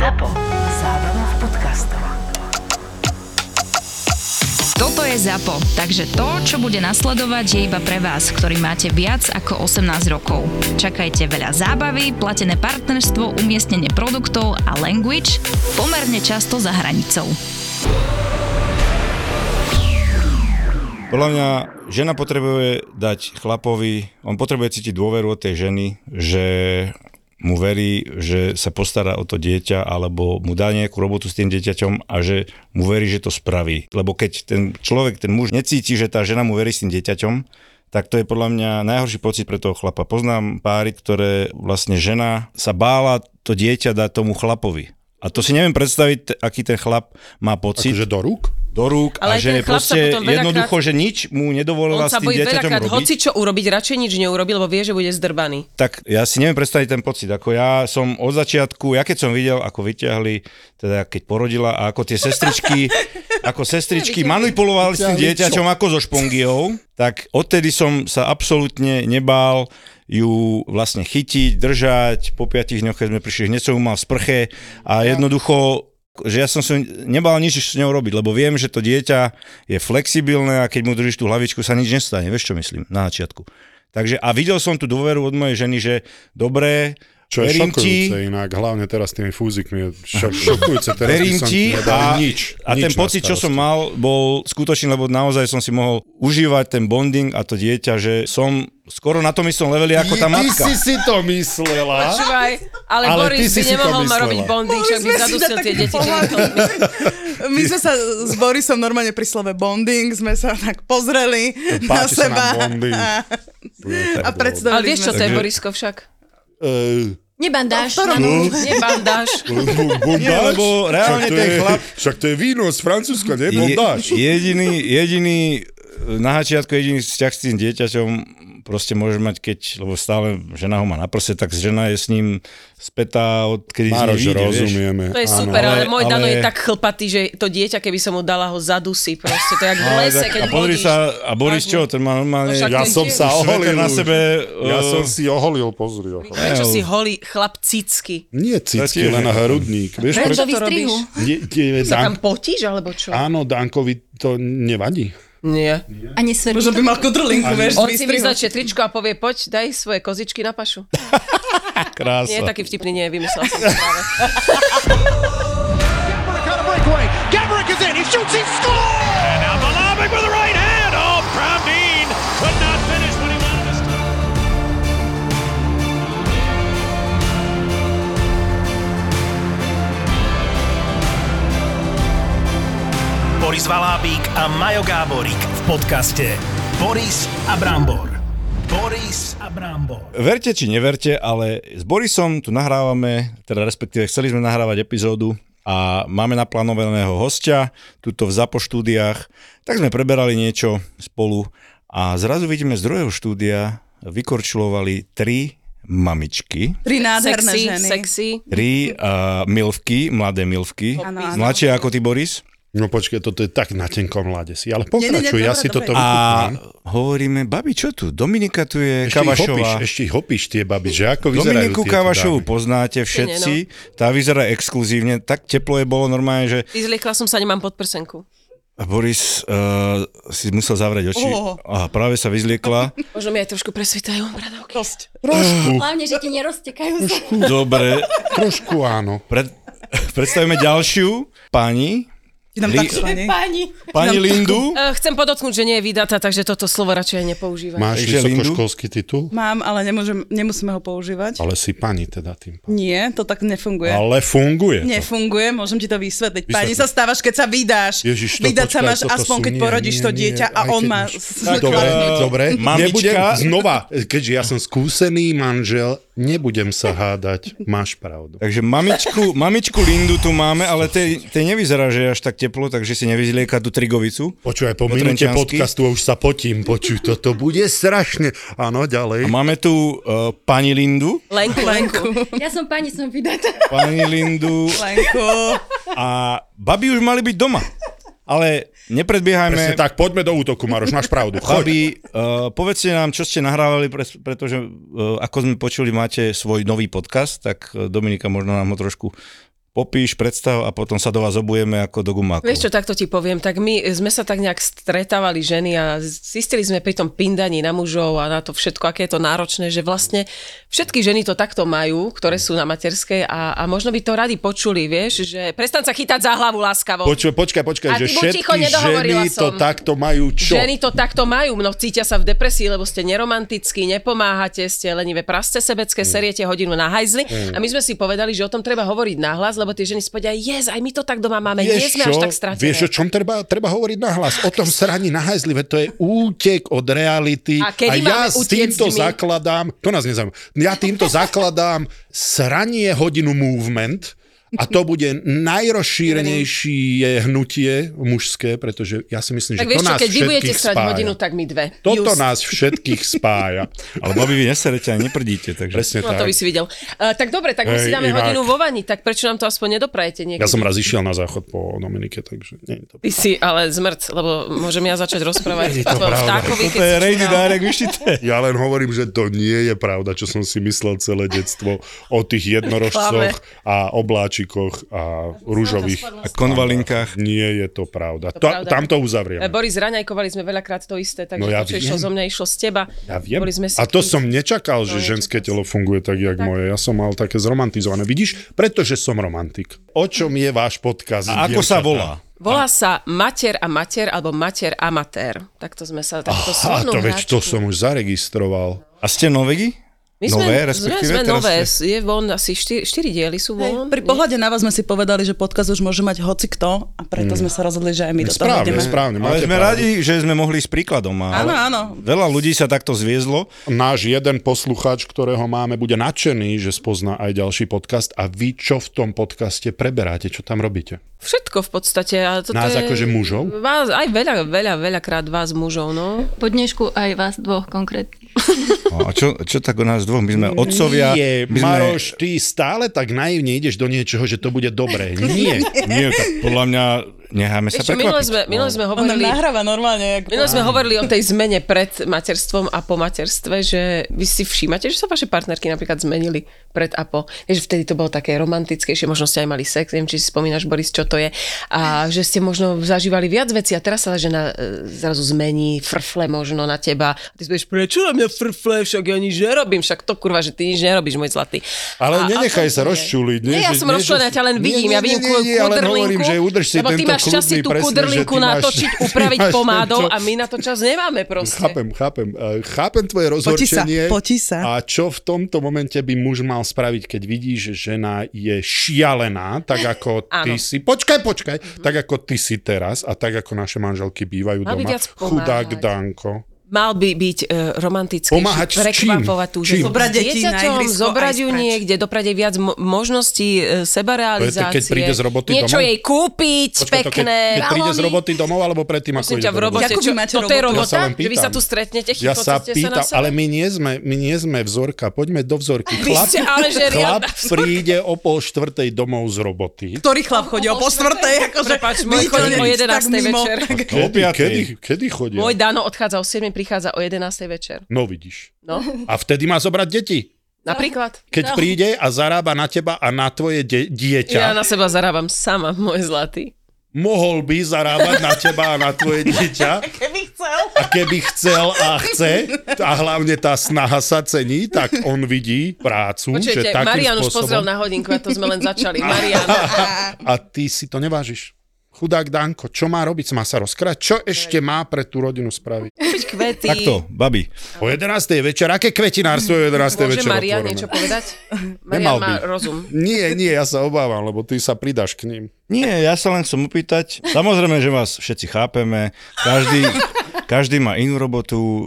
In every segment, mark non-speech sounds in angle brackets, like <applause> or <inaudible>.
ZAPO. Zábrná v podcastov. Toto je ZAPO, takže to, čo bude nasledovať, je iba pre vás, ktorý máte viac ako 18 rokov. Čakajte veľa zábavy, platené partnerstvo, umiestnenie produktov a language pomerne často za hranicou. Podľa mňa žena potrebuje dať chlapovi, on potrebuje cítiť dôveru od tej ženy, že mu verí, že sa postará o to dieťa alebo mu dá nejakú robotu s tým dieťaťom a že mu verí, že to spraví. Lebo keď ten človek, ten muž necíti, že tá žena mu verí s tým dieťaťom, tak to je podľa mňa najhorší pocit pre toho chlapa. Poznám páry, ktoré vlastne žena sa bála to dieťa dať tomu chlapovi. A to si neviem predstaviť, aký ten chlap má pocit. Akože do rúk? Do rúk Ale a že proste jednoducho, že nič mu nedovolila s tým dieťaťom robiť. hoci čo urobiť, radšej nič neurobi, lebo vie, že bude zdrbaný. tak ja si neviem predstaviť ten pocit, ako ja som od začiatku, ja keď som videl, ako vyťahli, teda keď porodila a ako tie sestričky, <laughs> ako sestričky manipulovali s tým dieťaťom ako so špongiou, tak odtedy som sa absolútne nebál ju vlastne chytiť, držať, po piatich dňoch, keď sme prišli, hneď som ju mal v sprche a jednoducho že ja som sa nebal nič s ňou robiť, lebo viem, že to dieťa je flexibilné a keď mu držíš tú hlavičku, sa nič nestane. Vieš, čo myslím? Na začiatku. Takže a videl som tú dôveru od mojej ženy, že dobré, Čo je verím šokujúce ti, inak, hlavne teraz s tými fúzikmi je šok, <laughs> šokujúce. Teraz verím som ti a, nič, a nič ten na pocit, čo som mal, bol skutočný, lebo naozaj som si mohol užívať ten bonding a to dieťa, že som skoro na tom istom leveli ako tá Ty matka. si si to myslela. Počúvaj, ale, Ale Boris ty by nemohol ma robiť bonding, však by zadusil na tie deti. <laughs> My sme sa s Borisom normálne pri slove bonding, sme sa tak pozreli na Páči sa seba. nám bonding. <laughs> A, a predstavili Ale vieš, čo to je, Borisko, však? Uh, Nebandáš. ktorom- Nebandáš. <laughs> Nie, lebo reálne však to ten je, chlap- Však to je víno z Francúzska, Je, nebondáš. jediný, jediný, na začiatku jediný vzťah s tým dieťaťom proste môže mať, keď, lebo stále žena ho má na prse, tak žena je s ním spätá, od kedy z nej Mároš, vieš. rozumieme. To je áno. super, ale, Ale- môj Dano ale- je tak chlpatý, že to dieťa, keby som mu dala ho zadusí proste. To je jak v lese, tak- keď a hodíš. sa, a Boris čo, ten má normálne... No Ja som sa oholil na sebe, Ja uh, som si oholil, pozri. oholil. Prečo si holý chlap cicky? Nie cicky, len je- hrudník. Vieš, Prečo prečo? to? Nie, nie, Sa tam potíš, alebo čo? Áno, Dankovi to nevadí. Nie. A nesverí. Možno by mal kudrlinku, vieš, On si vyznačie tričko a povie, poď, daj svoje kozičky na pašu. <laughs> krása. Nie, taký vtipný nie, vymyslel som to <laughs> práve. Got a breakaway. Gabrick is in. He shoots. He scores. And now Malavik with the right hand. Boris Valábík a Majo Gáborík v podcaste Boris a Brambor. Boris a Brambor. Verte či neverte, ale s Borisom tu nahrávame, teda respektíve chceli sme nahrávať epizódu a máme naplánovaného hostia, tuto v ZAPO štúdiách, tak sme preberali niečo spolu a zrazu vidíme z druhého štúdia vykorčulovali tri mamičky, Tri nádherné Sexy, ženy. sexy. tri uh, milvky, mladé milvky, áno. mladšie ako ty Boris. No počkej, toto je tak na tenkom lade si. Ale Nie, nie, nie, pokračuj, ja dobre, si toto dobre. A vychutnám. hovoríme, babi, čo tu? Dominika tu je, Ešte ich hopíš, Kavašová. ešte ich hopíš tie baby, že ako vyzerajú Dominiku Kavašovu dámy? poznáte všetci, tá vyzerá exkluzívne, tak teplo je bolo normálne, že Vyzliekla som sa, nemám podprsenku. A Boris uh, si musel zavrieť oči Oh. a práve sa vyzliekla. Možno mi aj trošku presvitajú bradavky. Hlavne, že ti neroztekajú sa. Dobre, Trošku áno. pred, <laughs> predstavíme ďalšiu pani, Ti dám Li- takú pani. Pani Lindu. Uh, chcem podotknúť, že nie je vydatá, takže toto slovo radšej nepoužívam. Máš Takže vysokoškolský titul? Mám, ale nemôžem, nemusíme ho používať. Ale si pani teda tým. pádom. Nie, to tak nefunguje. Ale funguje to. Nefunguje, môžem ti to vysvetliť. Vysvetli. Pani sa stávaš, keď sa vydáš. Ježiš, to Vydať sa počkaj, máš toto aspoň, sú- keď nie, porodíš nie, to nie, dieťa a aj on keď má... Dobre, Eh, dobre. mamička. Nebudem znova, keďže ja som skúsený manžel, nebudem sa hádať. Máš pravdu. Takže mamičku, mamičku Lindu tu máme, ale tej, tej nevyzerá, že je až tak teplo, takže si nevyzlieka tú trigovicu. Počúvaj, po minúte podcastu už sa potím. Počuj, toto bude strašne. Áno, A ďalej. máme tu uh, pani Lindu, Lenku, Lenku. Ja som pani, som vydatá. pani Lindu Lenko. a babi už mali byť doma. Ale nepredbiehajme. Presne tak, poďme do útoku, Maroš, máš pravdu. <laughs> Choď. Babi, uh, povedzte nám, čo ste nahrávali, pretože uh, ako sme počuli, máte svoj nový podcast, tak uh, Dominika možno nám ho trošku popíš, predstav a potom sa do vás obujeme ako do gumákov. Vieš čo, takto ti poviem, tak my sme sa tak nejak stretávali ženy a zistili sme pri tom pindaní na mužov a na to všetko, aké je to náročné, že vlastne všetky ženy to takto majú, ktoré sú na materskej a, a možno by to radi počuli, vieš, že prestan sa chytať za hlavu láskavo. Počkaj, počkaj, A že všetky ženy to som. takto majú čo? Ženy to takto majú, no cítia sa v depresii, lebo ste neromantickí, nepomáhate, ste lenivé prasce sebecké, Mm. seriete hodinu na hajzli. A my sme si povedali, že o tom treba hovoriť nahlas, lebo tie ženy si povedia, yes, aj my to tak doma máme, nie sme až tak stratené. Vieš, o čom treba, treba hovoriť nahlas? O tom sraní na hajzli, veď to je útek od reality. A kedy ja s týmto my? zakladám, to nás nezaujíma, ja týmto zakladám sranie hodinu movement, a to bude najrozšírenejšie hnutie mužské, pretože ja si myslím, že Tak to vieš čo, nás keď vy budete spája. hodinu, tak my dve. Toto Just. nás všetkých spája. <laughs> Ale babi, vy neserete a neprdíte, takže... Presne No to tak. by si videl. Uh, tak dobre, tak my Hej, si dáme inak. hodinu vo vani, tak prečo nám to aspoň nedoprajete niekedy? Ja som raz išiel na záchod po Dominike, takže nie je to... Ty si ale zmrt, lebo môžem ja začať rozprávať <laughs> Je to pravda. vtákovi, To je Rejdy. Dárek. <laughs> Ja len hovorím, že to nie je pravda, čo som si myslel celé detstvo o tých jednorožcoch a obláčikoch a rúžových. A konvalinkách. Nie je to pravda. To To, pravda. tam to Eh, uzavriem. Boris, raňajkovali sme veľakrát to isté, takže No ja to, čo išlo zo mňa, išlo z teba. Ja viem. Boli sme A to som nečakal, že No, ženské telo funguje tak, jak moje. Ja som mal také zromantizované. Vidíš? Pretože som romantik. O čom je váš podcast? A ako sa volá? Volá sa Mater a Mater, alebo Mater amatér. Takto sme sa, takto A súdnu to veď to som už zaregistroval. A ste novegy? My sme, Nové, respektíve sme nové, ste- je von asi 4, 4 diely sú von. Pri nie? pohľade na vás sme si povedali, že podcast už môže mať hoci kto a preto sme sa rozhodli, že aj my do toho Správne, ideme. správne. Ale sme pravdu. radi, že sme mohli s príkladom. A Áno, áno. Veľa ľudí sa takto zviezlo. náš jeden posluchač, ktorého máme, bude nadšený, že spozná aj ďalší podcast a vy čo v tom podcaste preberáte, čo tam robíte? Všetko v podstate. A toto Nás je, akože mužov? Vás, aj veľa, veľa, veľakrát vás mužov, no. Po dnešku aj vás dvoch konkrétne. A čo, čo tak o nás dvoch? My sme otcovia. Nie, my sme, Maroš, ty stále tak naivne ideš do niečoho, že to bude dobré. <laughs> Nie. Nie, tak podľa mňa necháme sa čo, minule sme, minule sme On nám hovorili... nahráva normálne. Minule sme hovorili o tej zmene pred materstvom a po materstve, že vy si všímate, že sa vaše partnerky napríklad zmenili pred a po. Vieš, vtedy to bolo také romantickejšie, možno ste aj mali sex, neviem, či si spomínaš, Boris, čo to je. A že ste možno zažívali viac vecí a teraz sa žena e, zrazu zmení, frfle možno na teba. A ty si povieš, prečo na mňa frfle, však ja nič nerobím, však to kurva, že ty nič nerobíš, môj zlatý. Ale A- nenechaj a sa nie. rozčuliť. Nie, Nie, ja som nie, rozčulená, ja ťa len Nie, vidím, nie, ja vidím nie, nie, nie, ale hovorím, že udrž si tento máš čas si kľudný, tú kudrlinku ty máš- natočiť, upraviť pomádou a my na to čas nemáme proste. Chápem, chápem. Eh, Chápem tvoje rozhorčenie. potí sa. A čo v tomto momente by muž mal spraviť, keď vidí, že žena je šialená, tak ako <laughs> ty si... Počkaj, počkaj. Tak ako ty si teraz a tak ako naše manželky bývajú by doma. Chudák. Danko. Mal by byť uh, romantický, Pomáhať prekvapovať tú ženu. Zobrať deti na dieťaťom, ihrisko zobrať ju niekde, doprať jej viac mo- možností uh, sebarealizácie. To je to, keď príde z roboty Niečo domov? jej kúpiť, Počkaj, to keď, pekné. keď príde z roboty domov, alebo predtým, ako ide ťa, v robote, čo, máte toto je robota? Ja sa že vy sa tu stretnete, Ja sa sa pýtam, sebe? ale my nie sme, my nie sme vzorka, poďme do vzorky. Ste ale že chlap príde o pol štvrtej domov z roboty. Ktorý chlap chodí o po štvrtej, akože Prepáč, môj chodí o 11. večer. Kedy, chodia? Môj Dano odchádza o 7, prichádza o 11. večer. No vidíš. No, A vtedy má zobrať deti. napríklad. Keď príde a zarába na teba a na tvoje de- dieťa, Ja na seba zarábam sama, <laughs> môj zlatý. mohol by zarábať na teba a na tvoje <laughs> dieťa. Keby chcel. A keby chcel a chce, a hlavne tá snaha sa cení, tak on vidí prácu, že Počujete, takým Marian už spôsobom... pozrel na hodinku a to sme len začali. <laughs> Marian. A ty si to nevážiš. Chudák Danko, čo má robiť? Má sa rozkrať? Čo ešte má pre tú rodinu spraviť? Kúpiť kvety. Takto, babi. O 11. večer, aké kvetinárstvo je o 11. Môže večer Marian otvorené? niečo povedať? <laughs> Nemal Marian má by. rozum. Nie, nie, ja sa obávam, lebo ty sa pridáš k ním. Nie, ja sa len chcem opýtať. Samozrejme, že vás všetci chápeme. Každý, každý má inú robotu, e,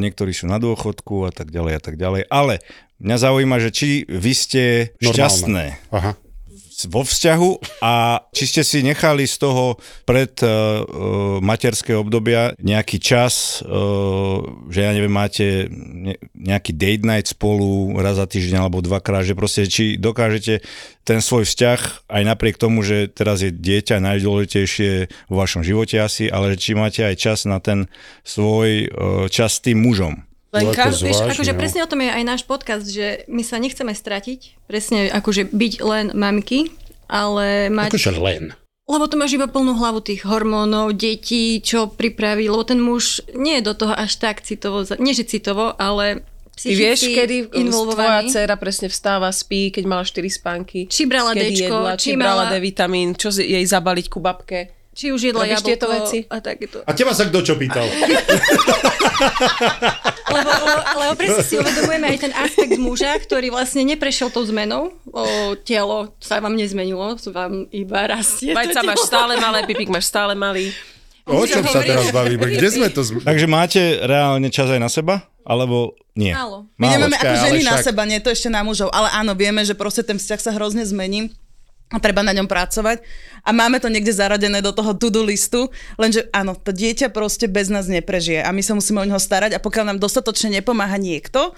niektorí sú na dôchodku a tak ďalej a tak ďalej. Ale mňa zaujíma, že či vy ste Normálne. šťastné Aha. Vo vzťahu a či ste si nechali z toho pred uh, materského obdobia nejaký čas, uh, že ja neviem, máte ne, nejaký date night spolu raz za týždeň alebo dvakrát, že proste či dokážete ten svoj vzťah aj napriek tomu, že teraz je dieťa najdôležitejšie vo vašom živote asi, ale či máte aj čas na ten svoj uh, čas s tým mužom. Lenka? Vieš, Zvláštne, akože no. presne o tom je aj náš podcast, že my sa nechceme stratiť, presne akože byť len mamky ale mať... Akože len. Lebo to máš iba plnú hlavu tých hormónov, detí, čo pripraví, lebo ten muž nie je do toho až tak citovo, nie že citovo, ale Ty vieš, kedy tvoja dcera presne vstáva, spí, keď mala 4 spánky. Či brala kedy Dčko, jedla, či či brala mala- D-vitamín, čo si- jej zabaliť ku babke. Či už jedla Robíš jablko tieto veci? a takéto. A teba sa kto čo pýtal? <laughs> Lebo, lebo, lebo presne si uvedomujeme aj ten aspekt muža, ktorý vlastne neprešiel tou zmenou. O, telo sa vám nezmenilo, vám iba rastie. Vajca máš stále malé, pipík máš stále malý. O čom sa teraz bavíme? Kde sme to... Z... Takže máte reálne čas aj na seba? Alebo nie? Málo. My nemáme ako ženy na však- seba, nie to ešte na mužov. Ale áno, vieme, že proste ten vzťah sa hrozne zmení a treba na ňom pracovať. A máme to niekde zaradené do toho to-do listu, lenže áno, to dieťa proste bez nás neprežije a my sa musíme o neho starať a pokiaľ nám dostatočne nepomáha niekto,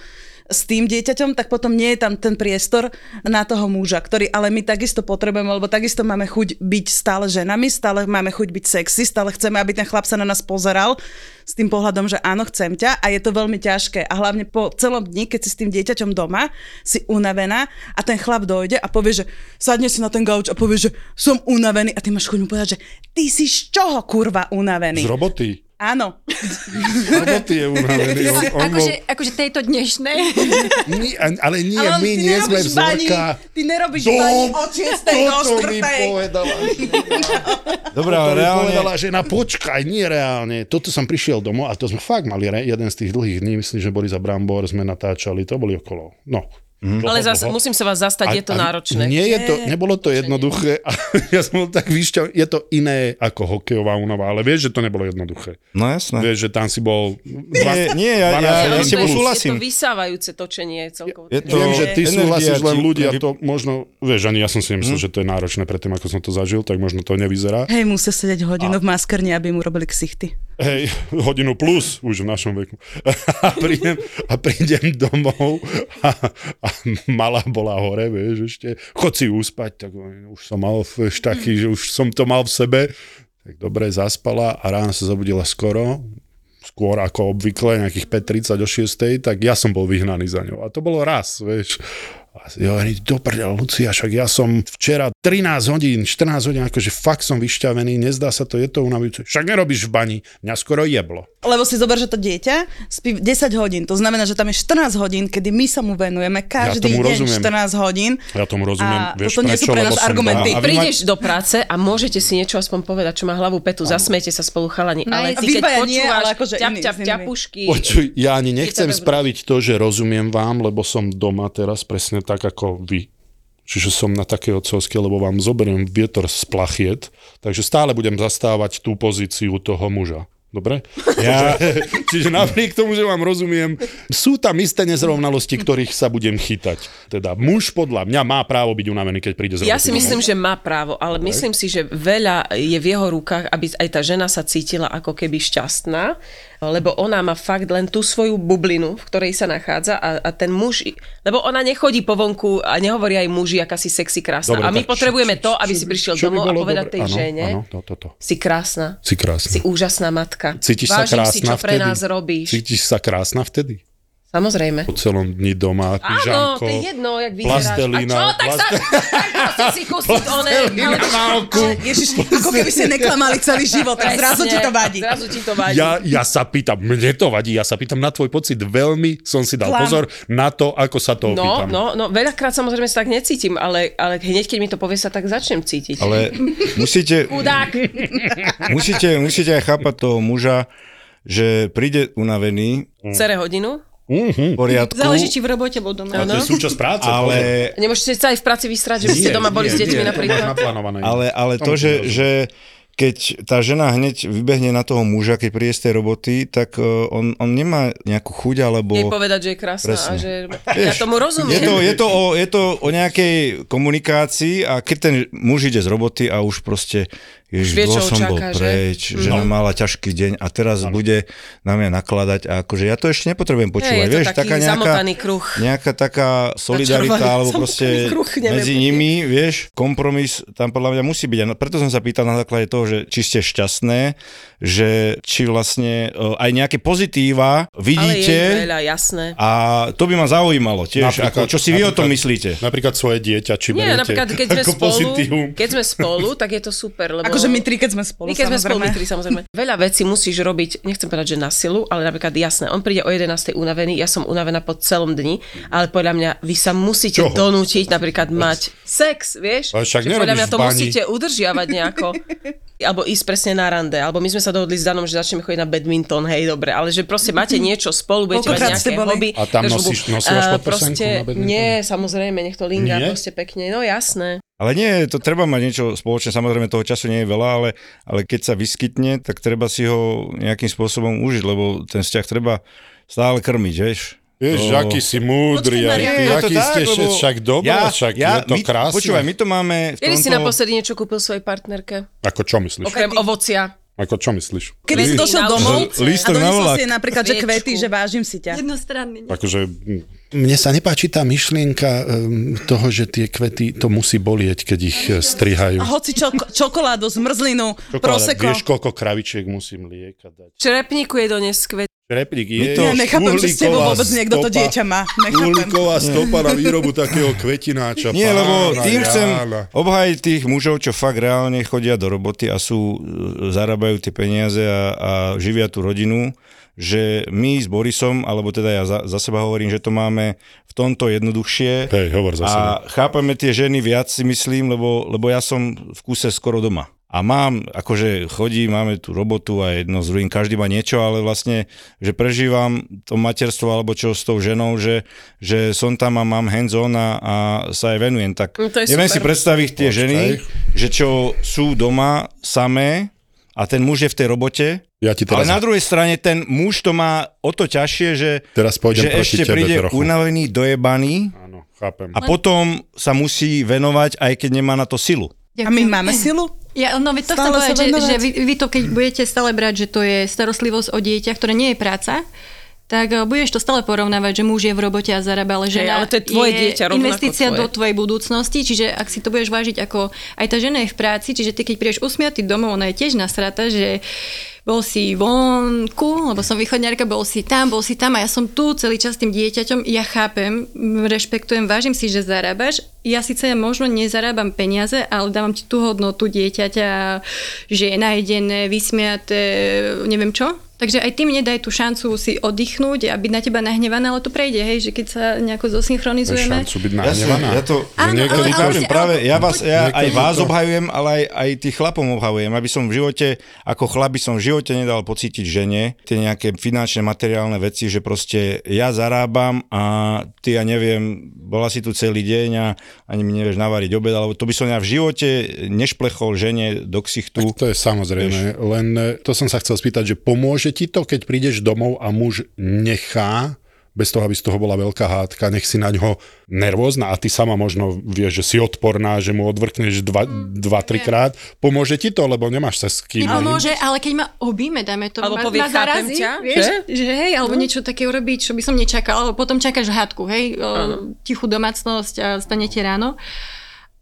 s tým dieťaťom, tak potom nie je tam ten priestor na toho muža, ktorý ale my takisto potrebujeme, lebo takisto máme chuť byť stále ženami, stále máme chuť byť sexy, stále chceme, aby ten chlap sa na nás pozeral s tým pohľadom, že áno, chcem ťa a je to veľmi ťažké. A hlavne po celom dni, keď si s tým dieťaťom doma, si unavená a ten chlap dojde a povie, že sadne si na ten gauč a povie, že som unavený a ty máš chuť mu povedať, že ty si z čoho kurva unavený? Z roboty. Áno. Roboty je unavený. On, on bol... Akože, akože tejto dnešnej. Nie, ale nie, Ale my ty nie sme nerobíš bani, vzorka. Ty nerobíš To- bani od 6. do Toto mi 4. povedala. <laughs> Dobre, To ale reálne... povedala žena, počkaj, nie reálne. Toto som prišiel domov a to sme fakt mali re- jeden z tých dlhých dní, myslím, že Boris a Brambor sme natáčali, to boli okolo. No. Mhm. Ale zase musím sa vás zastať, je to náročné. Nie je to, nebolo to jednoduché. <laughs> A ja som bol tak vyšťa, je to iné ako hokejová únava, ale vieš, že to nebolo jednoduché. No jasné. Vieš, že tam si bol... Nie, nie, ja, ja, 12 ja hodín s tebou súhlasím. Je to vysávajúce točenie celkovo. Je to- Viem, že ty súhlasíš, len ľudia to možno, vieš, ani ja som si nemyslel, že to je náročné predtým, ako som to zažil, tak možno to nevyzerá. Hej, musia sedieť hodinu v maskerni, aby mu robili ksichty. Hej, hodinu plus už v našom veku. A prídem, a prídem domov a, a malá bola hore, vieš, ešte, chod si uspať, tak už som mal taký, že už som to mal v sebe. Tak dobre, zaspala a ráno sa zabudila skoro, skôr ako obvykle, nejakých 5.30 do 6. tak ja som bol vyhnaný za ňou. A to bolo raz, vieš. A ja hovorím, do prdela, Lucia, však ja som včera 13 hodín, 14 hodín, akože fakt som vyšťavený, nezdá sa to, je to unavujúce. Však nerobíš v bani, mňa skoro jeblo. Lebo si zober, že to dieťa spí 10 hodín. To znamená, že tam je 14 hodín, kedy my sa mu venujeme každý tomu deň rozumiem. 14 hodín. Ja tomu rozumiem, A vieš toto nie sú pre nás argumenty. vy Prídeš do práce a môžete si niečo aspoň povedať, čo má hlavu petu, zasmiete sa spolu chalani, No, ale ty keď dvaja nie, počúvaš ale akože ťap, ťap, ťapušky, Počuj, ja ani nechcem spraviť to, že rozumiem vám, lebo som doma teraz presne tak ako vy. Čiže som na také otcovské, lebo vám zoberiem vietor z plachiet, takže stále budem zastávať tú pozíciu toho muža. Dobre? Ja, <laughs> Čiže napriek tomu, že vám rozumiem, sú tam isté nezrovnalosti, ktorých sa budem chytať. Teda muž podľa mňa má právo byť unavený, keď príde z Ja si domov. myslím, že má právo, ale myslím si, že veľa je v jeho rukách, aby aj tá žena sa cítila ako keby šťastná, lebo ona má fakt len tú svoju bublinu, v ktorej sa nachádza a, a ten muž, lebo ona nechodí po vonku a nehovorí aj muži, aká si sexy krásna. Dobre, a my potrebujeme čo- to, aby čo si prišiel čo by domov a povedať dobre? tej Áno, žene, áno, to, to, to. si krásna, Si krásna. si úžasná matka. Cítiš sa Vážim krásna si, čo pre vtedy? nás robíš. Cítiš sa krásna vtedy? Samozrejme. Po celom dni doma, Áno, pyžamko, to je jedno, jak vyzeráš. plastelína, a čo? Tak sa... <laughs> Tak si kusiť <laughs> plastelína na oku. Ježiš, ako keby ste neklamali celý život a zrazu ti to vadí. Zrazu ti to vadí. Ja, ja sa pýtam, mne to vadí, ja sa pýtam na tvoj pocit, veľmi som si dal Klam. pozor na to, ako sa to No, opýtam. no, no, veľakrát samozrejme sa tak necítim, ale, ale hneď keď mi to povie, sa tak začnem cítiť. ale musíte, Chudák. musíte, musíte aj chápať toho muža, že príde unavený Cere hodinu. V poriadku, Záleží, či v robote alebo doma. A to je súčasť práce. ale, Nemôžete sa aj v práci vystrať, že by ste doma boli Nie, s deťmi napríklad. ale, ale to, že, že keď tá žena hneď vybehne na toho muža, keď príde z tej roboty, tak uh, on, on nemá nejakú chuť, alebo... Nie povedať, že je krásna Presne. a že... Ja tomu rozumiem. Je to, je, to o, je to o nejakej komunikácii a keď ten muž ide z roboty a už proste Ježiš, vie, dlho čo som bol čaká, že? preč, žena mala ťažký deň a teraz bude na mňa nakladať a akože ja to ešte nepotrebujem počúvať. je to vieš, taký taká nejaká, zamotaný kruh. nejaká taká solidarita alebo proste kruh, medzi nimi, vieš, kompromis tam podľa mňa musí byť. A preto som sa pýtal na základe toho, toho, že či ste šťastné, že či vlastne e, aj nejaké pozitíva Ale je vidíte veľa, jasné. a to by ma zaujímalo tiež, Napríklad- ako, čo si vy o tom myslíte. Napríklad svoje dieťa, či Nie, napríklad, keď sme ako spolu, pozitívum. keď sme spolu, tak je to super, lebo... Akože my tri, keď sme spolu, My keď sme spolu, my tri, samozrejme. Veľa vecí musíš robiť, nechcem povedať, že na silu, ale napríklad jasné, on príde o 11. unavený, ja som unavená po celom dni, ale podľa mňa vy sa musíte Čoho? donútiť napríklad mať sex, vieš? Ale však podľa mňa to musíte udržiavať nejako. <laughs> alebo ísť presne na rande, alebo my sme sa dohodli s Danom, že začneme chodiť na badminton, hej, dobre, ale že proste máte niečo spolu, budete mať nejaké boli? hobby. A tam nosíš- A podprsenku proste, na badminton? Nie, samozrejme, nech to linga Nie? proste pekne, no jasné. Ale nie, to treba mať niečo spoločné, samozrejme toho času nie je veľa, ale, ale keď sa vyskytne, tak treba si ho nejakým spôsobom užiť, lebo ten vzťah treba stále krmiť, vieš. Vieš, To- aký si múdry, Je aký tak, ste lebo však dobré, však je to my, krásne. Počúvaj, my to máme v Kedy si tomto... naposledy niečo kúpil svojej partnerke? Ako čo myslíš? Okrem ovocia. Ako čo myslíš? Kedy si došiel domov a Lístok na doniesol si napríklad, že kvety, že vážim si ťa. Jednostranný. Akože, mne sa nepáči tá myšlienka um, toho, že tie kvety, to musí bolieť, keď ich eh, strihajú. A hoci čo, čokoládu, zmrzlinu, Čokoláda, proseko. Vieš, koľko kravičiek musím lieka dať? Črepníku je doniesť kvet. Replik je to- Ja nechápem, že s tebou vôbec niekto to stopa- dieťa má. Nechápem. Uhlíková stopa na výrobu takého kvetináča. Nie, lebo pána tým chcem Jána. obhajiť tých mužov, čo fakt reálne chodia do roboty a sú, e, zarábajú tie peniaze a, a živia tú rodinu, že my s Borisom, alebo teda ja za, za seba hovorím, že to máme v tomto jednoduchšie. Hej, hovor za seba. A chápeme tie ženy viac si myslím, lebo, lebo ja som v kuse skoro doma. A mám, akože chodí, máme tú robotu a jedno z druhým, každý má niečo, ale vlastne, že prežívam to materstvo alebo čo s tou ženou, že, že som tam a mám hands on a, a sa aj venujem. Tak No to je neviem super. si predstaviť tie Počkaj. ženy, že čo sú doma samé a ten muž je v tej robote, Ja ti ale teraz, na druhej strane ten muž to má o to ťažšie, že, teraz že ešte tebe príde trochu. unavený, dojebaný Áno, chápem. a potom sa musí venovať, aj keď nemá na to silu. A my máme silu? Ja, no to chcem Stále sa povedať, že, že vy, vy to keď budete stále brať, že to je starostlivosť o dieťa, ktoré nie je práca, tak eh, budeš to stále porovnávať, že muž je v robote a zarába, ale žena ale to je tvoje dieťa, rovnako investícia tvoje. do tvojej budúcnosti, čiže ak si to budeš vážiť ako aj tá žena je v práci, čiže ty keď prídeš usmiatý domov, ona je tiež nasrata, že bol si vonku, lebo som východňarka, bol si tam, bol si tam a ja som tu celý čas tým dieťaťom. Ja chápem, rešpektujem, vážim si, že zarábaš. Ja síce možno nezarábam peniaze, ale dávam ti tú hodnotu dieťaťa, že je najedené, vysmiaté, neviem čo. Takže aj ty mne daj tú šancu si oddychnúť a byť na teba nahnevaná, ale to prejde, hej, že keď sa nejako zosynchronizujeme. šancu byť Ja, nahnevaná. ja to Áno, niekedy ale- ale- práve, ja, vás, ja aj vás to- obhajujem, ale aj, aj tých chlapom obhajujem, aby som v živote, ako chlap by som v živote nedal pocítiť žene tie nejaké finančné, materiálne veci, že proste ja zarábam a ty, ja neviem, bola si tu celý deň a ani mi nevieš navariť obed, alebo to by som ja v živote nešplechol žene do ksichtu. To je samozrejme, len e, to som sa chcel spýtať, že pomôže ti to, keď prídeš domov a muž nechá, bez toho, aby z toho bola veľká hádka, nech si na ňo nervózna a ty sama možno vieš, že si odporná, že mu odvrkneš dva, dva trikrát. Pomôže ti to, lebo nemáš sa s kým. Mi pomôže, ale keď ma objíme, dáme to, Alebo ma, povie, ma "Chápem zarazí, ťa", vieš, že? že? hej, alebo niečo také urobiť, čo by som nečakal, alebo potom čakáš hádku, hej, o, tichú domácnosť a stanete ráno.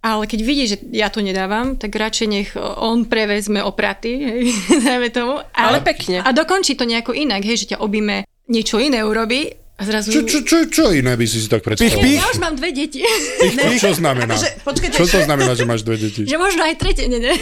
Ale keď vidí, že ja to nedávam, tak radšej nech on prevezme opraty, hej, <laughs> dajme tomu. A, Ale pekne. A dokončí to nejako inak, hej, že ťa objíme, niečo iné urobí a zrazu... Čo, čo, čo, čo iné by si si tak predstavoval? pich. Ja už mám dve deti. Čo znamená? Že- počkajte, Čo to znamená, že máš dve deti? <laughs> že možno aj tretie, nie, nie.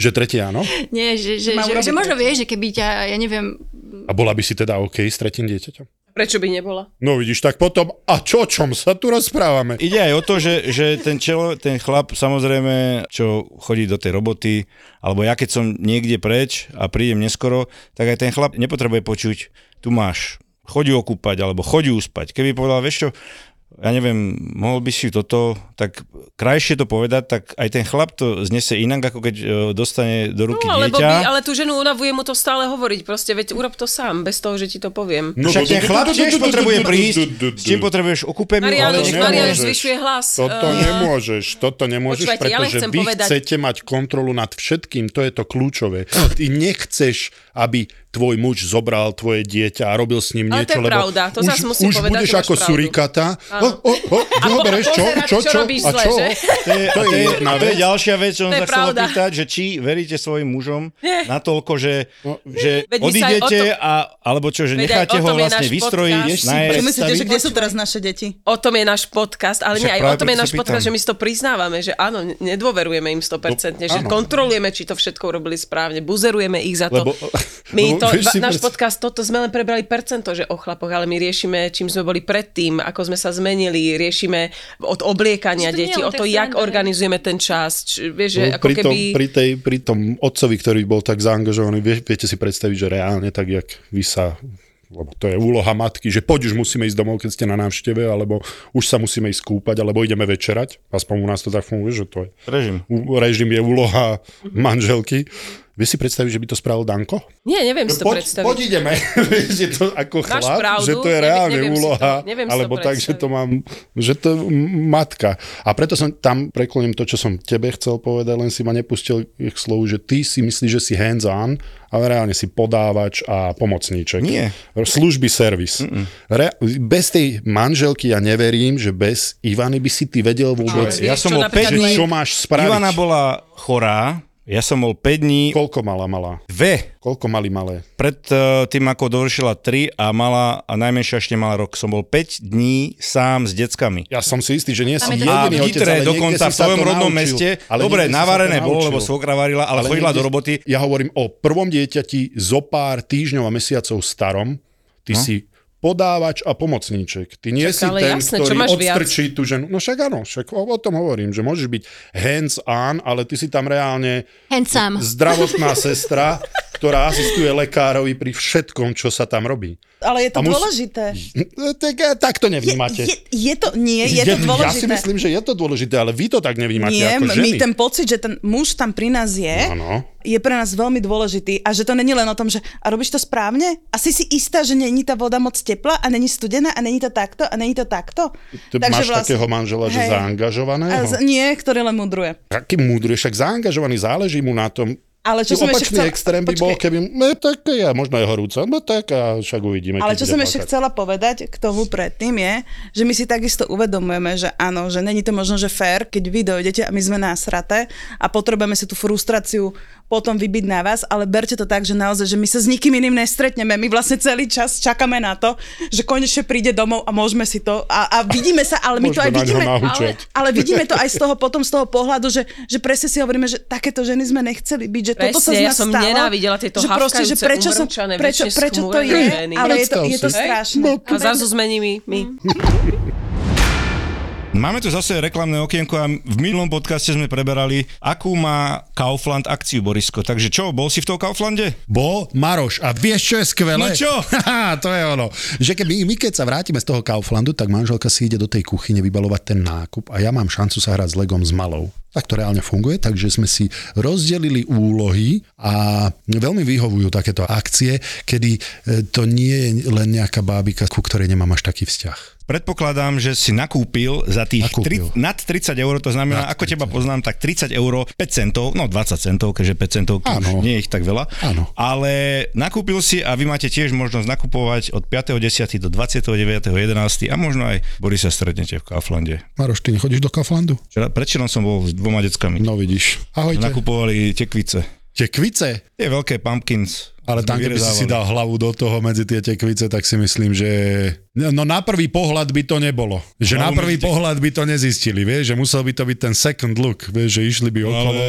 Že tretie áno? Nie, že, že, že, že možno vieš, že keby ťa, ja neviem, A bola by si teda OK s tretím dieťaťom? Prečo by nebola? No vidíš, tak potom, a čo, o čom sa tu rozprávame? Ide aj o to, že, že ten, čelo, ten chlap samozrejme, čo chodí do tej roboty, alebo ja keď som niekde preč a prídem neskoro, tak aj ten chlap nepotrebuje počuť, tu máš, chodí okúpať, alebo chodí uspať. Keby povedal, vieš čo, ja neviem, mohol by si toto, tak krajšie to povedať, tak aj ten chlap to znese inak, ako keď e, dostane do ruky No, dieťa. by, ale tú ženu unavuje mu to stále hovoriť. Proste, veď urob to sám, bez toho, že ti to poviem. No, Však ten chlap tiež potrebuje prísť, s čím potrebuješ Marian, ale nemôžeš. Zvyšuje hlas. Toto Eh, nemôžeš, toto nemôžeš, Počúvajte, pretože vy povedať- chcete mať kontrolu nad všetkým, to je to kľúčové. Ty nechceš, aby tvoj muž zobral tvoje dieťa a robil s ním Ale to niečo, je lebo pravda, to už, musím už povedať, budeš že ako pravdu. surikata. O, o, o, A po- dobre, čo, čo, čo čo, robíš a zle, čo? že? To je, To je jedna to je vec. ďalšia vec, čo som To je sa chcel opýtať, že či veríte svojim mužom natoľko, že, že sa aj odídete to- a, alebo čo, že necháte ho je vlastne vystrojiť. čo myslíte, že kde sú teraz naše deti? O tom je náš podcast, ale nie, aj o tom je náš podcast, že my si to priznávame, že áno, ne- nedôverujeme im 100%, že áno. kontrolujeme, či to všetko urobili správne, buzerujeme ich za to. My to, vieš náš podcast, toto sme len prebrali percento, že o chlapoch, ale my riešime, čím sme boli predtým, ako sme sa zmenili, riešime od obliekania detí, o to, jak sranda, organizujeme ten čas, či, vieš, že No, ako pri, tom, keby... pri, tej, pri tom otcovi, ktorý bol tak zaangažovaný, vie, viete si predstaviť, že reálne tak, jak vy sa lebo to je úloha matky, že poď už musíme ísť domov, keď ste na návšteve, alebo už sa musíme ísť kúpať, alebo ideme večerať. Aspoň u nás to tak funguje, že to je. Režim. U- Režim je úloha manželky. Vie si predstaviť, že by to spravil Danko? Nie, neviem si to poď, predstaviť. poď ideme, <laughs> je to ako Máš chlap, pravdu, že to je neviem- reálne neviem si to- úloha, neviem si to alebo tak, že to mám, že to matka. A preto som tam prekloním to, čo som tebe chcel povedať, len si ma nepustil k slovu, že ty si myslíš, že si hands on, ale reálne si podávač a pomocníček. Nie. Služby, servis. Re, bez tej manželky ja neverím, že bez Ivany by si ty vedel vôbec, Ale Ja vieš, som napríklad 5 dní, čo máš spraviť. Ivana bola chorá, ja som bol 5 dní, Koľko mala, mala? dve, Koľko mali malé? pred uh, tým, ako dovršila 3 a mala, a najmenšia ešte mala rok, som bol 5 dní sám s deckami. Ja som si istý, že nie A jediný otec, ale dokonca si v to rodnom naučil. meste, Ale dobre, navarené bolo, lebo svokra varila, ale, chodila niekde- do roboty. Ja hovorím o prvom dieťati zo pár týždňov a mesiacov starom. Ty No. si podávač a pomocníček. Ty nie Však si ten, jasné, čo ktorý máš viac? odstrčí tú ženu. No však áno, však o, o tom hovorím, že môžeš byť hands on, ale ty si tam reálne Handsome. zdravotná sestra, <laughs> ktorá asistuje lekárovi pri všetkom, čo sa tam robí. Ale je to A mus- dôležité. <laughs> Tak, tak to nevnímate. Je, je to, nie, je to Ja si dôležité. myslím, že je to dôležité, ale vy to tak nevnímate Nie, ako my ženy. ten pocit, že ten muž tam pri nás je, Áno. je pre nás veľmi dôležitý a že to není len o tom, že a robíš to správne? A si si istá, že není tá voda moc teplá a není studená a není to takto a není to takto? Ty máš takého manžela, že Hej. zaangažovaného? A z, nie, ktorý len mudruje. Taký múdry, však zaangažovaný, záleží mu na tom. Ale čo Čo som ešte chcela... extrém by bol, keby, no tak ja, možno je horúco, no tak a však uvidíme. Ale čo som ešte chcela povedať k tomu predtým je, že my si takisto uvedomujeme, že áno, že není to možno, že fér, keď vy dojdete a my sme násraté a potrebujeme si tú frustráciu potom vybiť na vás, ale berte to tak, že naozaj, že my sa s nikým iným nestretneme. My vlastne celý čas čakáme na to, že konečne príde domov a môžeme si to a, a vidíme sa, ale my to aj vidíme. Ale, ale vidíme to aj z toho potom z toho pohľadu, že, že presne si hovoríme, že takéto ženy sme nechceli byť, že toto sa Presne, z ja nás som stalo, nenávidela tieto že proste, že prečo, som, prečo, prečo to je, ženy. ale je to, je to strašné. A zrazu zmeníme my. <laughs> Máme tu zase reklamné okienko a v minulom podcaste sme preberali, akú má Kaufland akciu, Borisko. Takže čo, bol si v tom Kauflande? Bol Maroš a vieš, čo je skvelé? No čo? <laughs> To je ono. Že keď my, my keď sa vrátime z toho Kauflandu, tak manželka si ide do tej kuchyne vybalovať ten nákup a ja mám šancu sa hrať s Legom s malou. Tak to reálne funguje, takže sme si rozdelili úlohy a veľmi vyhovujú takéto akcie, kedy e, to nie je len nejaká bábika, ku ktorej nemám až taký vzťah. Predpokladám, že si nakúpil za tých Nakúpil. tri, nad 30 eur, to znamená, Nad ako teba poznám, tak 30 eur, 5 centov, no 20 centov, keďže 5 centov nie je ich tak veľa. Áno. Ale nakúpil si a vy máte tiež možnosť nakupovať od 5.10. do 29.11. a možno aj Borisa stretnete v Kauflande. Maroš, ty nechodíš do Kauflandu? Včera, predčerom som bol s dvoma deckami. No vidíš. Ahojte. Nakupovali tekvice. Tekvice? Tie veľké pumpkins. Ale tam, keby si si dal hlavu do toho medzi tie tekvice, tak si myslím, že... No na prvý pohľad by to nebolo. Že na Hlavu prvý medzi- pohľad by to nezistili, vieš, že musel by to byť ten second look, vieš, že išli by okolo. Ale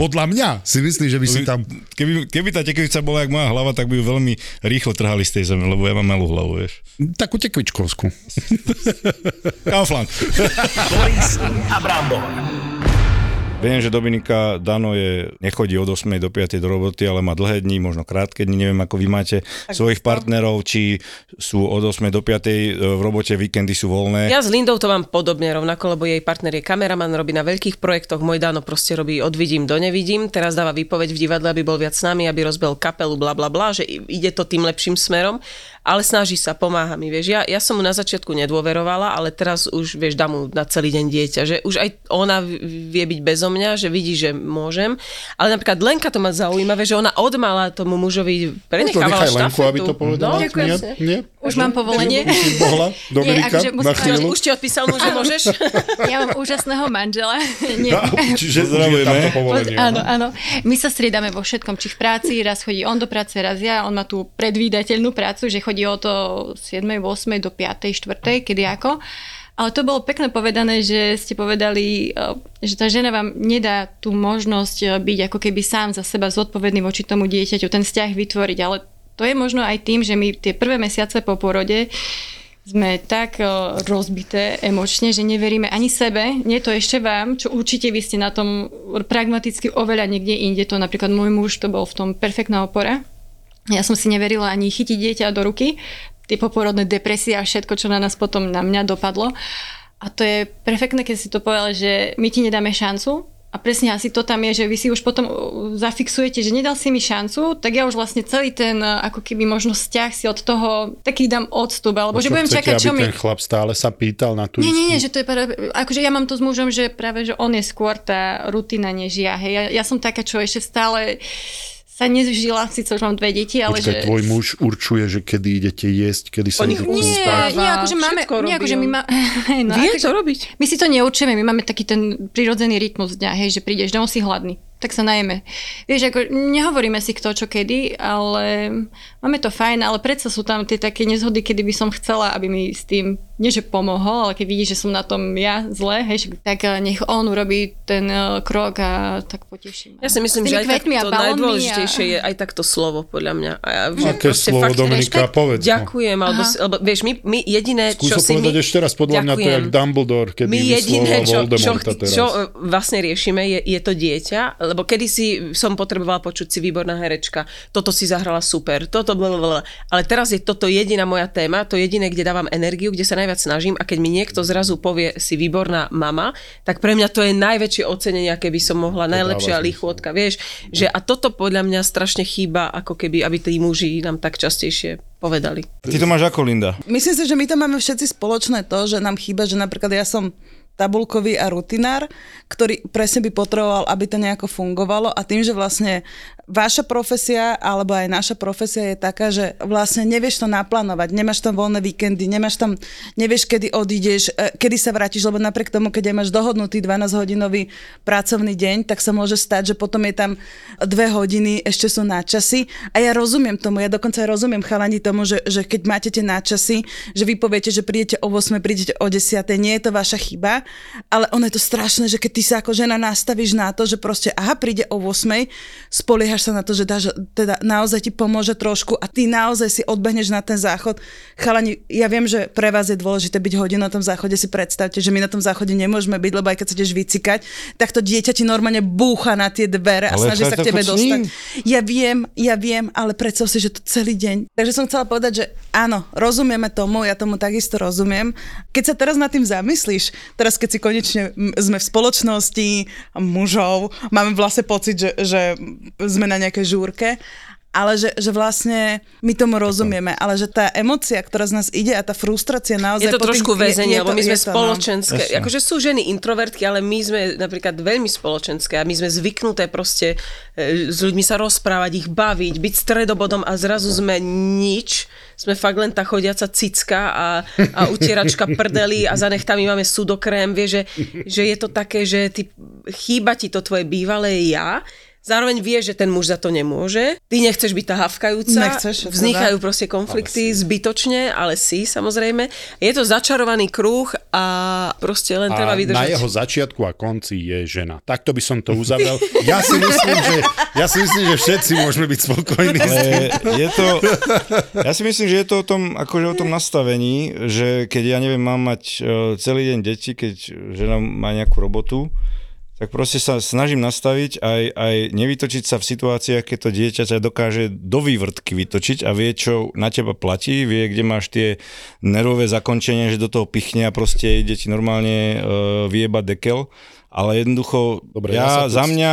Podľa mňa si myslíš, že by si tam... keby, keby tá tekvica bola jak moja hlava, tak by ju veľmi rýchlo trhali z tej zeme, lebo ja mám malú hlavu, vieš. Takú tekvičkovskú. Kaufland. Boris a Brambor. Viem, že Dominika Dano je, nechodí od 8 do 5 do roboty, ale má dlhé dni, možno krátke dni, neviem ako vy máte svojich partnerov, či sú od 8 do 5 v robote, víkendy sú voľné. Ja s Lindou to mám podobne rovnako, lebo jej partner je kameraman, robí na veľkých projektoch, môj Dano proste robí od vidím do nevidím, teraz dáva výpoveď v divadle, aby bol viac s nami, aby rozbel kapelu, bla bla bla, že ide to tým lepším smerom. Ale snaží sa, pomáha mi, vieš. Ja, ja som mu na začiatku nedôverovala, ale teraz už, vieš, dám mu na celý deň dieťa, že už aj ona vie byť bezo mňa, že vidí, že môžem. Ale napríklad Lenka to ma zaujíma, vieš, že ona odmala tomu mužovi prenechávala nechaj Lenku, štafetu. aby to povedala. No, Ďakujem. Nie? Nie? Už mám povolenie. Už si mohla? <laughs> Dominika, akože musím- už ti odpísal mu, že môžeš? <laughs> Ja mám úžasného manžela. <laughs> Nie. Čiže tam to povolenie. Áno, áno. My sa striedame vo všetkom, či v práci, raz chodí on do práce, raz ja. On má tú predvídateľnú prácu, že chodí od 7, 8 do 5, 4, kedy ako. Ale to bolo pekne povedané, že ste povedali, eh, že tá žena vám nedá tú možnosť eh, byť ako keby sám za seba zodpovedný voči tomu dieťaťu, ten vzťah vytvoriť. Ale to je možno aj tým, že my tie prvé mesiace po porode sme tak eh, rozbité emočne, že neveríme ani sebe, nie to ešte vám, čo určite vy ste na tom pragmaticky oveľa niekde inde. To napríklad môj muž, to bol v tom perfektná opora. Ja som si neverila ani chytiť dieťa do ruky, tie poporodné depresie a všetko, čo na nás potom na mňa dopadlo. A to je perfektné, keď si to povedal, že my ti nedáme šancu, a presne asi to tam je, že vy si už potom uh, zafixujete, že nedal si mi šancu, tak ja už vlastne celý ten uh, ako keby možno vzťah si od toho taký dám odstup, alebo že Čo budem chcete, čakať, čo mi... ten chlap stále sa pýtal na tú Nie, nie, nie, že to je práve, akože ja mám to s mužom, že práve, že on je skôr tá rutina než ja. Hej. Ja, ja som taká, čo ešte stále sa nežila, síce už mám dve deti, ale Počkaj, že... tvoj muž určuje, že kedy idete jesť, kedy sa idete Nie, Spáva, nie, akože máme, nie, akože my on. má, <laughs> no, Vie akože, to robiť. My si to neurčujeme, my máme taký ten prirodzený rytmus dňa, hej, že prídeš domov si hladný, tak sa najeme. Vieš, ako nehovoríme si kto čo kedy, ale máme to fajn, ale predsa sú tam tie také nezhody, kedy by som chcela, aby mi s tým, nie že pomohol, ale keď vidí, že som na tom ja zle, hej, tak eh, nech on urobí ten eh, krok a tak poteším. Ja si myslím, že aj tak a to najdôležitejšie je aj takto slovo, podľa mňa. A ja, že Aké slovo, fakt Dominika, rešpekt, povedz, no. Ďakujem, alebo, si- lebo vieš, my, my jediné, Skús čo si my... povedať ešte raz, podľa mňa to je jak Dumbledore, kedy my jediné, čo, čo, teraz. čo e, vlastne riešime, je, je to dieťa, lebo kedysi som potrebovala počuť si výborná herečka, toto si zahrala super, toto blablabla. Ale teraz je toto jediná moja téma, to jediné, kde dávam energiu, kde sa najviac snažím a keď mi niekto zrazu povie si výborná mama, tak pre mňa to je najväčšie ocenenie, aké by som mohla, najlepšia zmysel. lichôdka, vieš, že a toto podľa mňa strašne chýba, ako keby, aby tí muži nám tak častejšie povedali. Ty to máš ako, Linda? Myslím si, že my to máme všetci spoločné to, že nám chýba, že napríklad ja som tabulkový a rutinár, ktorý presne by potreboval, aby to nejako fungovalo a tým, že vlastne vaša profesia alebo aj naša profesia je taká, že vlastne nevieš to naplánovať, nemáš tam voľné víkendy, nemáš tam, nevieš, kedy odídeš, e, kedy sa vrátiš, lebo napriek tomu, keď aj máš dohodnutý 12-hodinový pracovný deň, tak sa môže stať, že potom je tam dve hodiny, ešte sú náčasy a ja rozumiem tomu, ja dokonca rozumiem chalani tomu, že, že keď máte tie náčasy, že vy poviete, že prídete o 8, prídete o 10, nie je to vaša chyba, ale ono je to strašné, že keď ty sa ako žena nastavíš na to, že proste aha, príde o 8, spoliehaš sa na to, že dáš, teda naozaj ti pomôže trošku a ty naozaj si odbehneš na ten záchod. Chalani, ja viem, že pre vás je dôležité byť hodinu na tom záchode, si predstavte, že my na tom záchode nemôžeme byť, lebo aj keď sa ideš vycikať, tak to dieťa ti normálne búcha na tie dvere a Ale snaží sa k tebe dostať. Ja viem, ja viem, ale predstav si, že to celý deň. Takže som chcela povedať, že áno, rozumieme tomu, ja tomu takisto rozumiem. Keď sa teraz nad tým zamyslíš, teraz keď si konečne sme v spoločnosti mužov, máme vlastne pocit, že, že sme na nejakej žúrke, ale že, že vlastne my tomu rozumieme, ale že tá emocia, ktorá z nás ide a tá frustrácia naozaj... Je to trošku väzenie, lebo my sme to, no. spoločenské. Jasne. Akože sú ženy introvertky, ale my sme napríklad veľmi spoločenské a my sme zvyknuté proste e, s ľuďmi sa rozprávať, ich baviť, byť stredobodom a zrazu sme nič. Sme fakt len tá chodiaca cicka a, a utieračka prdeli a za nechtami máme sudokrém. Vieš, že, že je to také, že ty, chýba ti to tvoje bývalé ja, Zároveň vieš, že ten muž za to nemôže. Ty nechceš byť tá havkajúca. Nechceš, to Vznikajú dá. proste konflikty zbytočne, ale si samozrejme. Je to začarovaný kruh a proste len A treba vydržať. na jeho začiatku a konci je žena. Takto by som to uzavrel. Ja si myslím, že, ja si myslím, že všetci môžeme byť spokojní. Ale je to, ja si myslím, že je to o tom, akože o tom nastavení, že keď ja neviem, mám mať e, celý deň deti, keď žena má nejakú robotu, tak proste sa snažím nastaviť aj, aj nevytočiť sa v situáciách, keď to dieťa sa dokáže do vývrtky vytočiť a vie, čo na teba platí, vie, kde máš tie nervové zakončenie, že do toho pichne a proste ide ti normálne uh, vyjebať dekel ale jednoducho, Dobre, ja, tu- za mňa...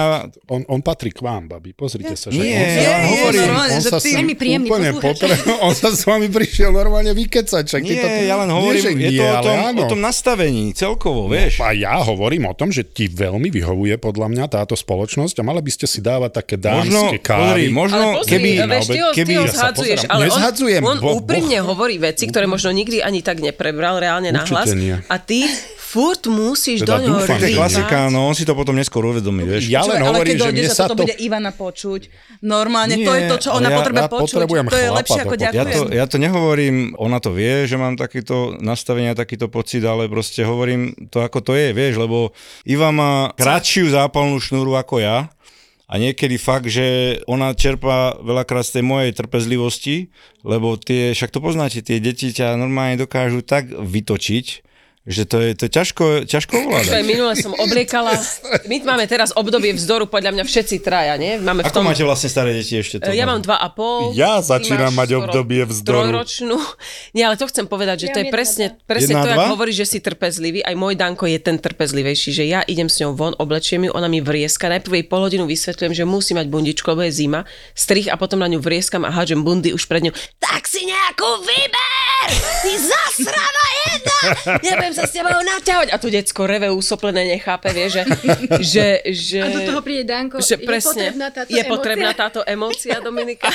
On, on patrí k vám, babi, pozrite sa. že Nie, on sa, ja hovorím, sa- normálne, on že sa ty- s- Veľmi príjemný úplne potre- <laughs> On sa s vami prišiel normálne vykecať. Ty Nie, to, ja len nie, hovorím, že je nie, to o tom, áno. o tom nastavení celkovo, vieš. A ja hovorím o tom, že ti veľmi vyhovuje podľa mňa táto spoločnosť a mali by ste si dávať také Možno, dámske kávy. pozri, možno, ale pozri, keby... vieš, ty ho, ty ho Ja zhadzuješ, ale on, on úprimne hovorí veci, ktoré možno nikdy ani tak neprebral reálne na hlas. Určite nie. A ty furt musíš Teda do ňoho dúfam, To je klasika, no on si to potom neskôr uvedomí, vieš. Ja len hovorím, keď že mne sa to... bude Ivana počuť, normálne Nie, to je to, čo ona ja- potrebuje ja počuť. To je chlapa lepšie ako do Ja ďakujem. to, ja to nehovorím, ona to vie, že mám takýto nastavenie, takýto pocit, ale proste hovorím to, ako to je, vieš, lebo Iva má kratšiu zápalnú šnúru ako ja a niekedy fakt, že ona čerpá veľakrát z tej mojej trpezlivosti, lebo tie, však to poznáte, tie deti ťa normálne dokážu tak vytočiť, že to je, to je ťažko, ťažko Čo aj ovládať. minule som obliekala. My máme teraz obdobie vzdoru, podľa mňa všetci traja, nie? Máme v Ako tom... máte vlastne staré deti ešte? To Ja mám dva a pol. Ja začínam mať obdobie vzdoru. Trojročnú. <laughs> Nie, ale to chcem povedať, že Ja to je presne, presne Jedna to, ako dva? hovoríš, že si trpezlivý. Aj môj Danko je ten trpezlivejší, že ja idem s ňou von, oblečiem ju, ona mi vrieska. Najprv jej pol hodinu vysvetľujem, že musí mať bundičku, lebo je zima. Strich a potom na ňu vrieskam a hádžem bundy už pred ňou. Tak si nejakú vyber! Ty zasrana jedna! <laughs> Nebudem sa s tebou naťahovať. A to decko reve úsoplené, nechápe, vie, že... že, že A do toho príde Danko, že je presne, potrebná táto je emócia? potrebná táto emócia, Dominika.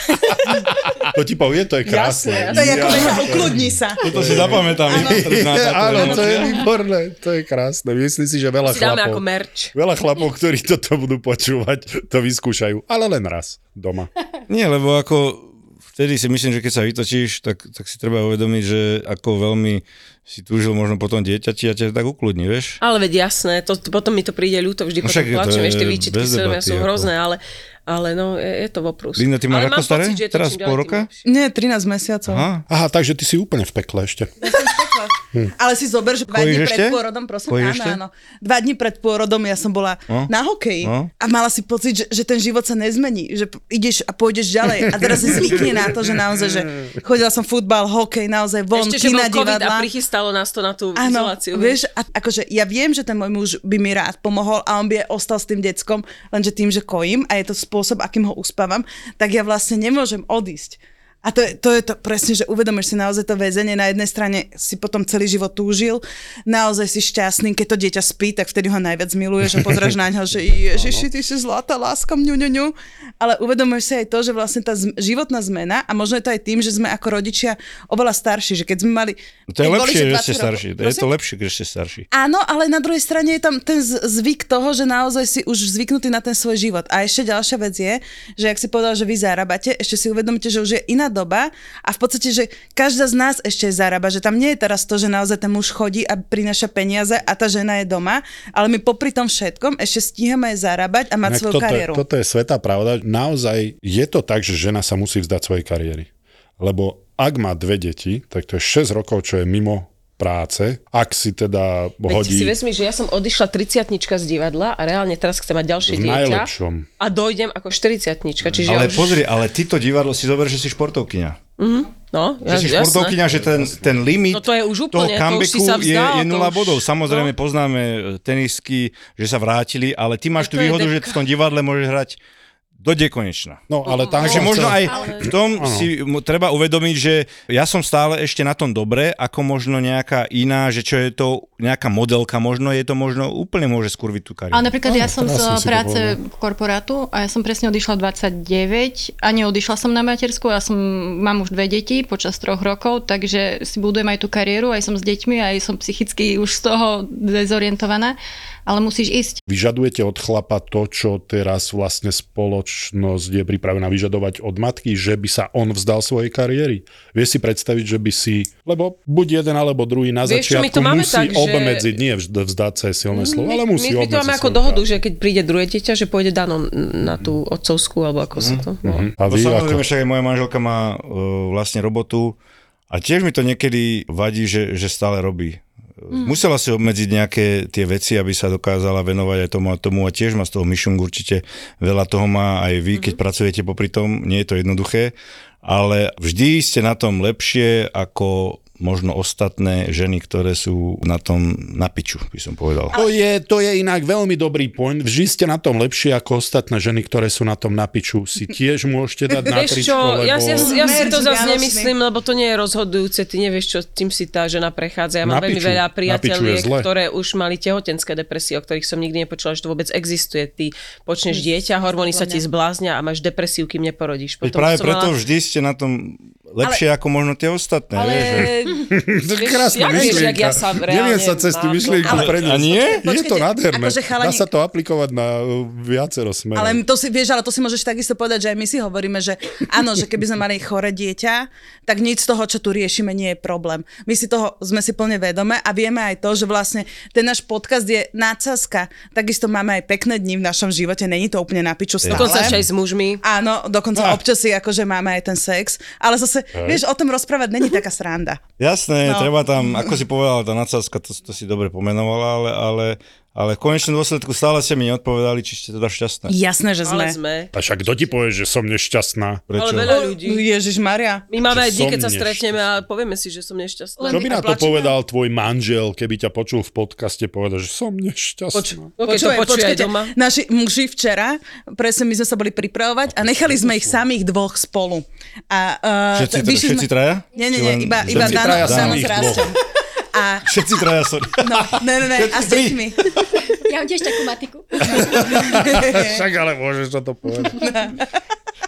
To ti povie, to je krásne. Jasné, To je ako, že ukludni sa. Toto si zapamätám. <laughs> Áno, to je výborné, to je krásne. Myslím si, že veľa Si chlapov, merch. veľa chlapov, ktorí toto budú počúvať, to vyskúšajú, ale len raz doma. Nie, lebo ako vtedy si myslím, že keď sa vytočíš, tak, tak si treba uvedomiť, že ako veľmi si túžil možno potom dieťati a ťa tak ukludní, vieš? Ale veď jasné, to, potom mi to príde ľúto, vždy No potom plačem, je ešte výčitky debaty, sú ako. hrozné, ale, ale no, je, je to voprus. Linda, ty máš ale ako mám staré? Pocit, Teraz pol roka? Nie, 13 mesiacov. Aha. Aha, takže ty si úplne v pekle ešte. <laughs> Ale si zober, že dva Kojíš dní ešte? pred pôrodom, prosím, Kojíš áno, ešte? áno. Dva dní pred pôrodom ja som bola No. na hokeji No. a mala si pocit, že, že ten život sa nezmení, že ideš a pôjdeš ďalej a teraz si zvykne na to, že naozaj, že chodila som futbal, hokej, naozaj von, Ešte, že bol kina, COVID a divadla. prichystalo nás to na tú Áno, izoláciu. vieš, a akože ja viem, že ten môj muž by mi rád pomohol a on by ostal s tým deckom, lenže tým, že kojím a je to spôsob, akým ho uspávam, tak ja vlastne nemôžem odísť. A to je, to je to presne, že uvedomíš si naozaj to väzenie. Na jednej strane si potom celý život túžil, naozaj si šťastný, keď to dieťa spí, tak vtedy ho najviac miluješ a pozráš na ňo, že <laughs> ježiši, ty si zlatá láska, mňu, ňu, ňu. Ale uvedomuješ si aj to, že vlastne tá životná zmena, a možno je to aj tým, že sme ako rodičia oveľa starší, že keď sme mali... To je lepšie, že 20 ste rokov- starší. Je to lepšie, keď ste starší. Áno, ale na druhej strane je tam ten zvyk toho, že naozaj si už zvyknutý na ten svoj život. A ešte ďalšia vec je, že ak si povedal, že vy zarábate, ešte si uvedomíte, že už je iná doba a v podstate, že každá z nás ešte zarába, že tam nie je teraz to, že naozaj ten muž chodí a prináša peniaze a tá žena je doma, ale my popri tom všetkom ešte stíhame aj zarábať a mať Inak svoju toto, kariéru. toto je svetá pravda. Naozaj je to tak, že žena sa musí vzdať svojej kariéry. Lebo ak má dve deti, tak to je 6 rokov, čo je mimo práce. Ak si teda Veď hodí si vezmi, že ja som odišla 30 z divadla a reálne teraz chcem mať ďalšie v dieťa najlepšom. a dojdem ako 40 čiže Ale ja už... pozri, ale ty to divadlo si zober, že si športovkyňa. No, Že si športovkyňa, že ten, ten limit No to je už toho úplne, to už comebacku si sa je, vzdal, je to nula už- bodov. Samozrejme no. poznáme tenisky, že sa vrátili, ale ty máš To tú je výhodu, že depka. v tom divadle môžeš hrať do dekonečna. No, ale tam Takže možno chcel- aj v tom si treba uvedomiť, že ja som stále ešte na tom dobre, ako možno nejaká iná, že čo je to nejaká modelka, možno je to možno úplne môže skurviť tú kariéru. Ale napríklad ja som z práce povedal. korporátu a ja som presne odišla 29 a neodišla som na matersku, ja som, mám už dve deti počas troch rokov, takže si budujem aj tú kariéru, aj som s deťmi, aj som psychicky už z toho dezorientovaná, ale musíš ísť. Vyžadujete od chlapa to, čo teraz vlastne spoločnosť je pripravená vyžadovať od matky, že by sa on vzdal svojej kariéry? Vieš si predstaviť, že by si, lebo buď jeden alebo druhý na Vieš čo, my začiatku to máme musí tak, že- obmedziť, nie vžd- vzdať sa je silné slovo, ale musí my, my to máme ako dohodu, prácu. že keď príde druhé dieťa, že pôjde Dano na tú otcovskú, alebo ako sa to volá. A No vy samozrejme, ako? však aj moja manželka má uh, vlastne robotu a tiež mi to niekedy vadí, že, že stále robí. Mm. Musela si obmedziť nejaké tie veci, aby sa dokázala venovať aj tomu a tomu a tiež má z toho myšung určite veľa toho má aj vy, keď pracujete popri tom, nie je to jednoduché, ale vždy ste na tom lepšie ako možno ostatné ženy, ktoré sú na tom na piču, by som povedal. To je, to je inak veľmi dobrý point. Vždy ste na tom lepšie ako ostatné ženy, ktoré sú na tom na piču. Si tiež môžete dať na tričko, čo, lebo... ja, ja, ja si to zase nemyslím, lebo to nie je rozhodujúce. Ty nevieš, čo tým si tá žena prechádza. Ja mám Na veľmi piču. veľa priateľiek, ktoré už mali tehotenské depresie, o ktorých som nikdy nepočula, že to vôbec existuje. Ty počneš dieťa, hormóny sa ti zbláznia a máš depresiu, kým neporodíš. Potom práve preto mala- vždy ste na tom lepšie ako možno tie ostatné. Ale... Vieš, že... <laughs> To je krásna vieš, myšlienka. ja sa Neviem sa cez tú myšlienku ale- preniesť. A nie? Je to Počkajte, nádherné. akože Dá chalani- sa to aplikovať na uh, viacero smerov. Ale to si, vieš, ale to si môžeš takisto povedať, že aj my si hovoríme, že áno, že keby sme mali chore dieťa, tak nič z toho, čo tu riešime, nie je problém. My si toho sme si plne vedome a vieme aj to, že vlastne ten náš podcast je nácazka. Takisto máme aj pekné dni v našom živote, není to úplne na piču stále. Dokonca aj s mužmi. Áno, dokonca Ah. občas si akože máme aj ten sex, ale zase, vieš, o tom rozprávať není taká sranda. Jasné, no. treba tam, ako si povedala, tá nadsázka, to, to si dobre pomenovala, ale, ale, ale v konečnom dôsledku stále ste mi neodpovedali, či ste teda šťastné. Jasné, že sme. Ale sme. A však kto ti povie, že som nešťastná? Prečo? Ale veľa ľudí. Ježiš Maria. My máme aj som keď sa stretneme a povieme si, že som nešťastná. Čo by na to povedal tvoj manžel, keby ťa počul v podcaste povedať, že som nešťastná? No, keď to počuje aj doma. naši muži včera, presne my sme sa boli pripravovať a nechali sme ich samých dvoch spolu. A, uh, Všetci, vyšli všetci traja? Nie, nie, nie, iba, iba Dano, traja Dano samých s Rastom. A, Všetci traja, sorry. no, ne, ne, ne, a s deťmi. Ja mám tiež takú matiku. Však ale môžeš to povedať.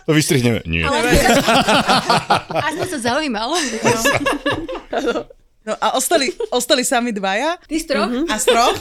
To vystrihneme. Nie. Ale aspoň sa zaujímal. No a ostali, ostali sami dvaja Ty z troch? a z troch.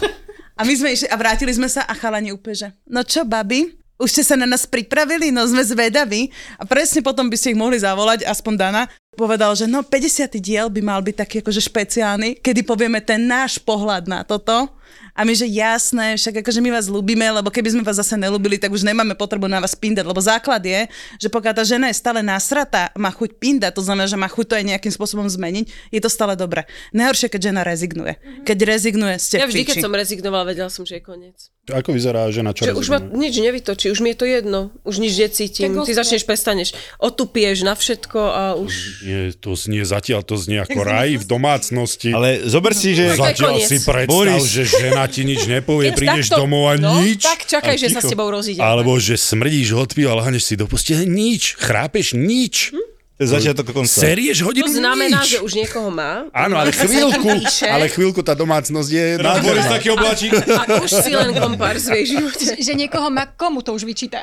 A my sme išli a vrátili sme sa a chalani úplne, no čo, babi, už ste sa na nás pripravili, no sme zvedaví. A presne potom by ste ich mohli zavolať, aspoň Dana, povedal, že no 50. diel by mal byť taký akože špeciálny, kedy povieme ten náš pohľad na toto. A my, že jasné, však akože my vás ľúbime, lebo keby sme vás zase nelúbili, tak už nemáme potrebu na vás pindať, lebo základ je, že pokiaľ tá žena je stále nasratá, má chuť pindať, to znamená, že má chuť to aj nejakým spôsobom zmeniť, je to stále dobré. Najhoršie, keď žena rezignuje. Keď rezignuje, ste Ja vždy, piči. keď som rezignovala, vedela som, že je koniec. Ako vyzerá žena, čo Že už ma rezignuje? nič nevytočí, už mi je to jedno, už nič necítim. Ty začneš, prestaneš, otupieš na všetko a už... Nie, to znie zatiaľ, to znie ako raj v domácnosti. Ale zober si, že... Zatiaľ si predstav, Boris. že žena ti nič nepovie, Keď prídeš takto- domov a no, nič. tak čakaj, že sa s tebou rozíde. Alebo že smrdíš hotpil a lahneš si do postele, nič. Chrápeš, nič. To je začiatok konca. Serieš To hodiny, znamená, nič. že už niekoho má. Áno, ale chvíľku, ale chvíľku tá domácnosť je Teraz Boris taký obláčik. A už si len kompárs v jej živote. Že, že niekoho má, komu to už vyčíta.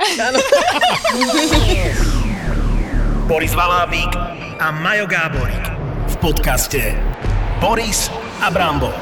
Boris Valábík a Majo Gáborík v podcaste Boris a Brambor.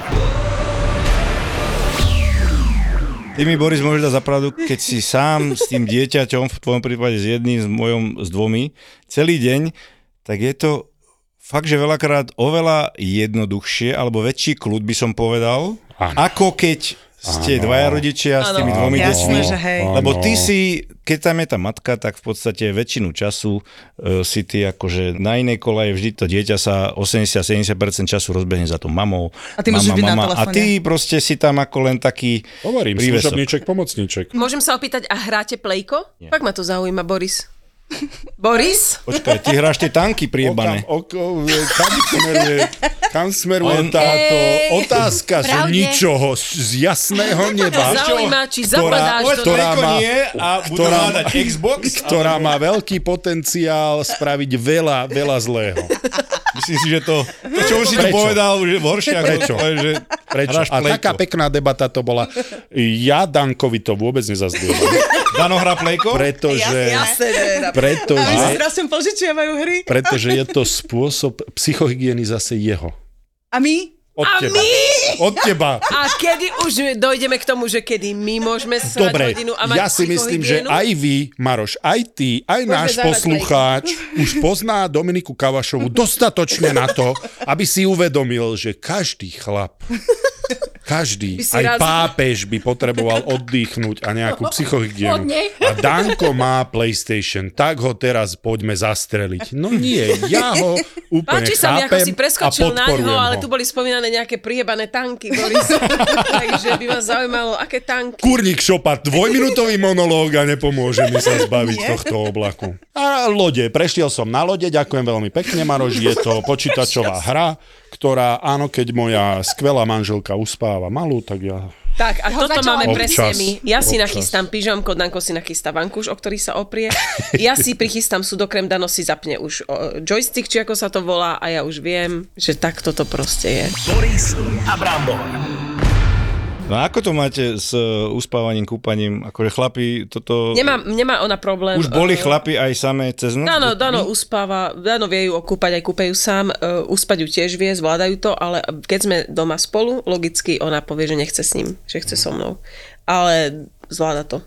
Ty mi, Boris, môžeš dať zapravdu, keď si sám s tým dieťaťom, v tvojom prípade s jedným, s mojom, s dvomi, celý deň, tak je to fakt, že veľakrát oveľa jednoduchšie, alebo väčší kľud by som povedal, Áno. ako keď ste Áno. dvaja rodičia s tými dvomi deťmi. že hej. Lebo ty si, keď tam je tá matka, tak v podstate väčšinu času uh, si ty akože na inej kolaje vždy to dieťa sa 80-70% času rozbehne za tou mamou. A ty môžeš byť na A ty proste si tam ako len taký Hovorím, služobníček, pomocníček. Môžem sa opýtať, a hráte plejko? Fakt ma to zaujíma, Boris. Boris? Počkaj, ty hráš tie tanky priebané. Okam, oko, kam smeruje, kam smeruje On- táto Ej. otázka, že Pravde. ničoho z jasného <laughs> neba, Zaujíma, či Ktorá- do ktorá toho. má- a ktorá- Xbox. ktorá má veľký potenciál spraviť veľa, veľa zlého. Myslím si, že to, to čo už si Prečo? povedal, už je horšie ako Prečo? to, že Prečo? A taká pekná debata to bola. Ja Dankovi to vôbec nezazdielam, Dano hrá plejko? pretože, Jasné, že A my si pretože, strašne požičiavajú hry. pretože je to spôsob psychohygieny zase jeho. A my? Od A teba. my? Od teba. A kedy už dojdeme k tomu, že kedy my môžeme srať Dobre, hodinu a mať ja si myslím, že aj vy, Maroš, aj ty, aj Môžeme náš poslucháč <laughs> už pozná Dominiku Kavašovu dostatočne na to, aby si uvedomil, že každý chlap, každý, aj raz- pápež by potreboval <laughs> oddychnúť a nejakú psychohygienu. Od nej. A Danko má PlayStation, tak ho teraz poďme zastreliť. No nie, ja ho <laughs> úplne Páči sa mi, ako si preskočil na ňo, ale ho. tu boli spomínané nejaké priebané tanky, Boris. <laughs> Takže by ma zaujímalo, aké tanky. Kurník šopa, dvojminútový monológ a nepomôže mi sa zbaviť tohto oblaku. A lode, prešiel som na lode, ďakujem veľmi pekne, Maroš, je to počítačová hra, ktorá, áno, keď moja skvelá manželka uspáva malú, tak ja Tak, a Ho toto začala- máme presne Občas, my. Ja si občas. nachystám pyžamko, Danko si nachystá vankúš, o ktorý sa oprie. Ja si prichystám sudokrem, Dano si zapne už joystick, či ako sa to volá, a ja už viem, že takto to proste je. Boris a Brambor. No a ako to máte s uh, uspávaním, kúpaním? Akože chlapi, toto... Nemá, nemá ona problém. Už boli eh, chlapi aj samé cez noc? Dano, Dano uspáva, Dano vie ju okúpať, aj kúpejú sám, uh, uspať ju tiež vie, zvládajú to, ale keď sme doma spolu, logicky ona povie, že nechce s ním, že chce so mnou. Ale zvláda to.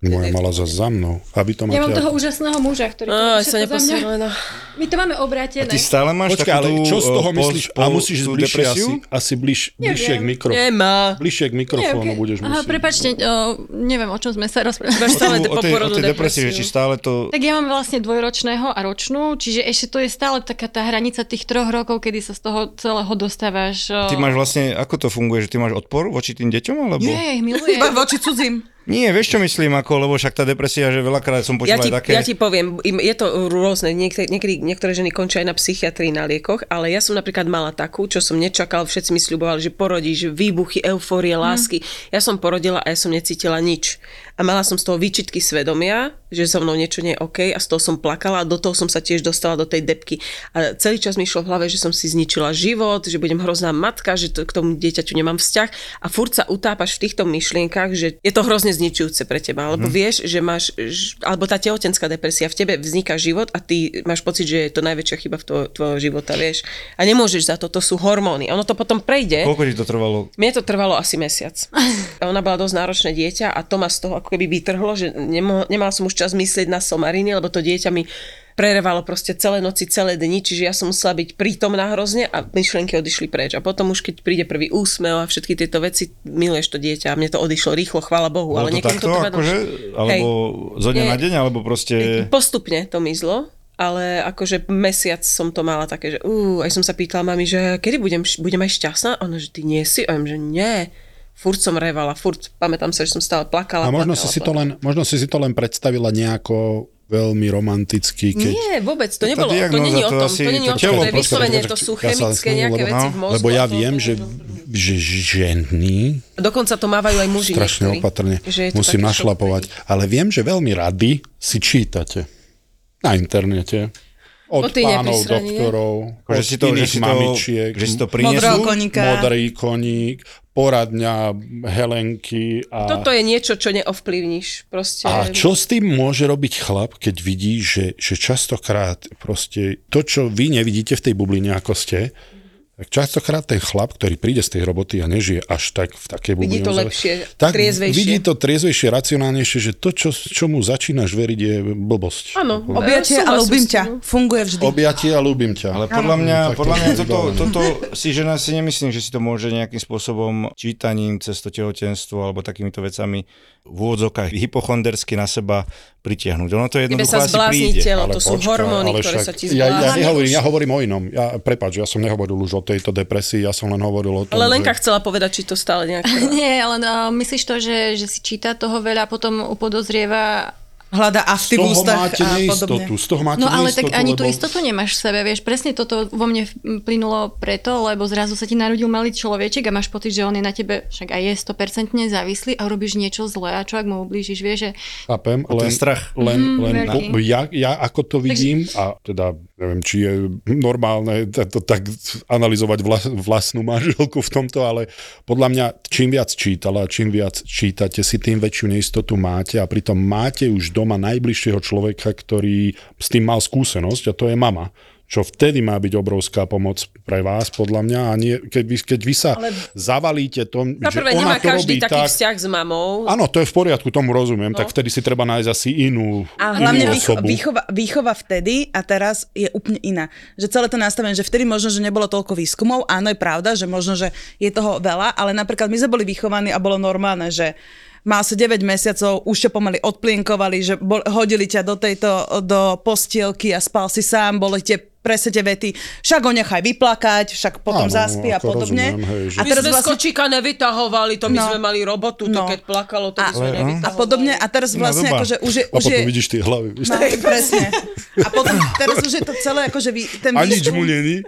Moja mala za za mnou. Aby to Ja mám toho úžasného muža, ktorý to Á, sa mňa. neposledná. My to máme obrátené. Ty stále máš Počkaj, ale čo z toho uh, myslíš? A musíš ísť tú bližšie asi, asi bliž, bližšie k mikrofónu. Nemá. Bližšie k mikrofónu budeš Aha, musieť. prepačte, o, neviem, o čom sme sa rozprávali. Stále O tej, o tej depresii, že či stále to... Tak ja mám vlastne dvojročného a ročnú, čiže ešte to je stále taká tá hranica tých troch rokov, kedy sa z toho celého dostávaš. o- Ty máš vlastne, ako to funguje, že ty máš odpor voči tým deťom, alebo? Nie, ich milujem. Iba voči cudzím. Nie, vieš čo myslím, ako, lebo však tá depresia, že veľakrát som Ja počul ti, aj také... ja ti poviem, je to rôzne, niektoré, niekedy, niektoré ženy končia aj na psychiatrii na liekoch, ale ja som napríklad mala takú, čo som nečakal, všetci mi sľubovali, že porodíš výbuchy, eufórie, lásky. Ja som porodila a ja som necítila nič. A mala som z toho výčitky svedomia, že so mnou niečo nie je OK a z toho som plakala a do toho som sa tiež dostala do tej depky. A celý čas mi išlo v hlave, že som si zničila život, že budem hrozná matka, že to, k tomu dieťaťu nemám vzťah a furt sa utápaš v týchto myšlienkach, že je to hrozne zničujúce pre teba, lebo vieš, že máš, alebo tá tehotenská depresia, v tebe vzniká život a ty máš pocit, že je to najväčšia chyba v tvojho, tvojho života, vieš. A nemôžeš za to, to sú hormóny. Ono to potom prejde. Koľko ti to trvalo? Mne to trvalo asi mesiac. <laughs> Ona bola dosť náročné dieťa a to ma z toho ako keby vytrhlo, že nemo, nemala som už čas myslieť na somariny, lebo to dieťa mi prerevalo proste celé noci, celé dni, čiže ja som musela byť prítomná hrozne a myšlienky odišli preč. A potom už keď príde prvý úsmev a všetky tieto veci, miluješ to dieťa a mne to odišlo rýchlo, chvála Bohu. Bolo ale to takto, trvá akože? Alebo zo dňa Nie. na deň, alebo proste... Postupne to mizlo, ale akože mesiac som to mala také, že uh, aj som sa pýtala mami, že kedy budem, budem aj šťastná? Ona, že ty nie si. A ja, že nie. Furt som revala, furt, pamätám sa, že som stále plakala. A možno plakala, si, si to len, možno si si to len predstavila nejako veľmi romanticky, keď... Nie, vôbec, to nebolo, to diagnóza, není o to tom, asi- to není to o tom, to je vyslovene, to sú Ja chemické smejem, nejaké lebo- veci v mozgu. Lebo ja to- viem, že, že ženy Dokonca to mávajú aj muži strašne niektorí, opatrne že to musím našlapovať, ale viem, že veľmi rady si čítate na internete od O, ty pánov, doktorov, Že od si to, že iných si to, mamičiek, že si to prinesú. modrý koník, poradňa Helenky a... Toto je niečo, čo neovplyvníš. Proste. A čo s tým môže robiť chlap, keď vidí, že, že častokrát proste to, čo vy nevidíte v tej bubline, ako ste, tak častokrát ten chlap, ktorý príde z tej roboty a nežije až tak v takej Vidí bubline, to ozaj- lepšie, tak triezvejšie. vidí to triezvejšie, racionálnejšie, že to, čo, čomu začínaš veriť, je blbosť. Áno, Objatie a ľúbim ťa. Funguje vždy. Objatie a ľúbim ťa. Ale podľa mňa, to podľa mňa toto, toto si žena si nemyslím, že si to môže nejakým spôsobom čítaním cez to tehotenstvo alebo takýmito vecami v úvodzokách hypochondersky na seba pritiahnuť. Ono to Tebe jednoducho sa asi zblázni príde. telo, to sú počkaj, hormóny, ale ktoré však sa ti ja, ja, zblázni. nehovorím, ja hovorím o inom. Ja, prepáč, ja som nehovoril už o tejto depresii, ja som len hovoril o tom, Ale Lenka že... chcela povedať, či to stále <laughs> nejak... Nie, ale no, myslíš to, že, že si číta toho veľa a potom upodozrieva Hľada afty v toho ústach máte a neistotu, podobne. z toho máte No ale neistotu, tak ani lebo... tú istotu nemáš v sebe, vieš. Presne toto vo mne mm, plynulo preto, lebo zrazu sa ti narodil malý človeček a máš pocit, že on je na tebe, však aj je 100% závislý a robíš niečo zlé a čo ak mu ublížiš, vieš, že Chápem, len, strach. len, Mhm, len ja, ja ako to vidím, a teda neviem, či je normálne to, tak analyzovať vlas, vlastnú manželku v tomto, ale podľa mňa čím viac čítala, čím viac čítate si, tým väčšiu neistotu máte a pritom máte už doma najbližšieho človeka, ktorý s tým mal skúsenosť a to je mama. Čo vtedy má byť obrovská pomoc pre vás, podľa mňa. A nie, keď, vy, keď vy sa Ale... zavalíte tom, Na že prvé, ona nemá to každý robí taký tak... vzťah s mamou. Áno, to je v poriadku, tomu rozumiem. No. Tak vtedy si treba nájsť asi inú, A hlavne inú výcho- osobu. výchova, výchova vtedy a teraz je úplne iná. Že celé to nastavenie, že vtedy možno, že nebolo toľko výskumov, áno je pravda, že možno, že je toho veľa, ale napríklad my sme boli vychovaní a bolo normálne, že mal si 9 mesiacov, už ťa pomaly odplienkovali, že bol, hodili ťa do tejto, do postielky a spal si sám, boli tie presne tie vety, však ho nechaj vyplakať, však potom Áno, zaspí a podobne. rozumiem, hej, že- a My teraz sme z vlastne, kočíka nevytahovali, to my No. sme mali robotu, to No. keď plakalo, to my A- sme no. nevytahovali. a podobne, a teraz Iná vlastne akože už je... A Už potom je vidíš tie hlavy. No, presne. A potom, <laughs> teraz už je to celé, akože vy, ten A nič mu není.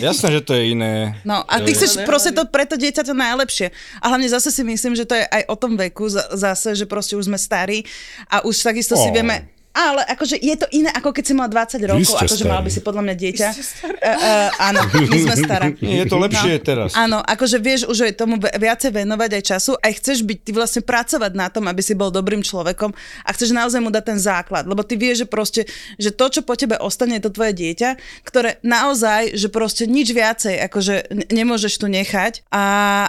Jasné, že to je iné. No a ty chceš proste to pre to dieťa to najlepšie. A hlavne zase si myslím, že to je aj o tom veku za- zase, že proste už sme starí a už takisto si vieme ale akože je to iné, ako keď si mal 20 rokov, akože mal by si podľa mňa dieťa. Uh, uh, áno, my sme staré. <laughs> Nie, je to lepšie teraz. Áno, akože vieš už aj tomu viacej venovať aj času, aj chceš byť, ty vlastne pracovať na tom, aby si bol dobrým človekom a chceš naozaj mu dať ten základ, lebo ty vieš, že proste, že to, čo po tebe ostane, je to tvoje dieťa, ktoré naozaj, že proste nič viacej, akože ne- nemôžeš tu nechať a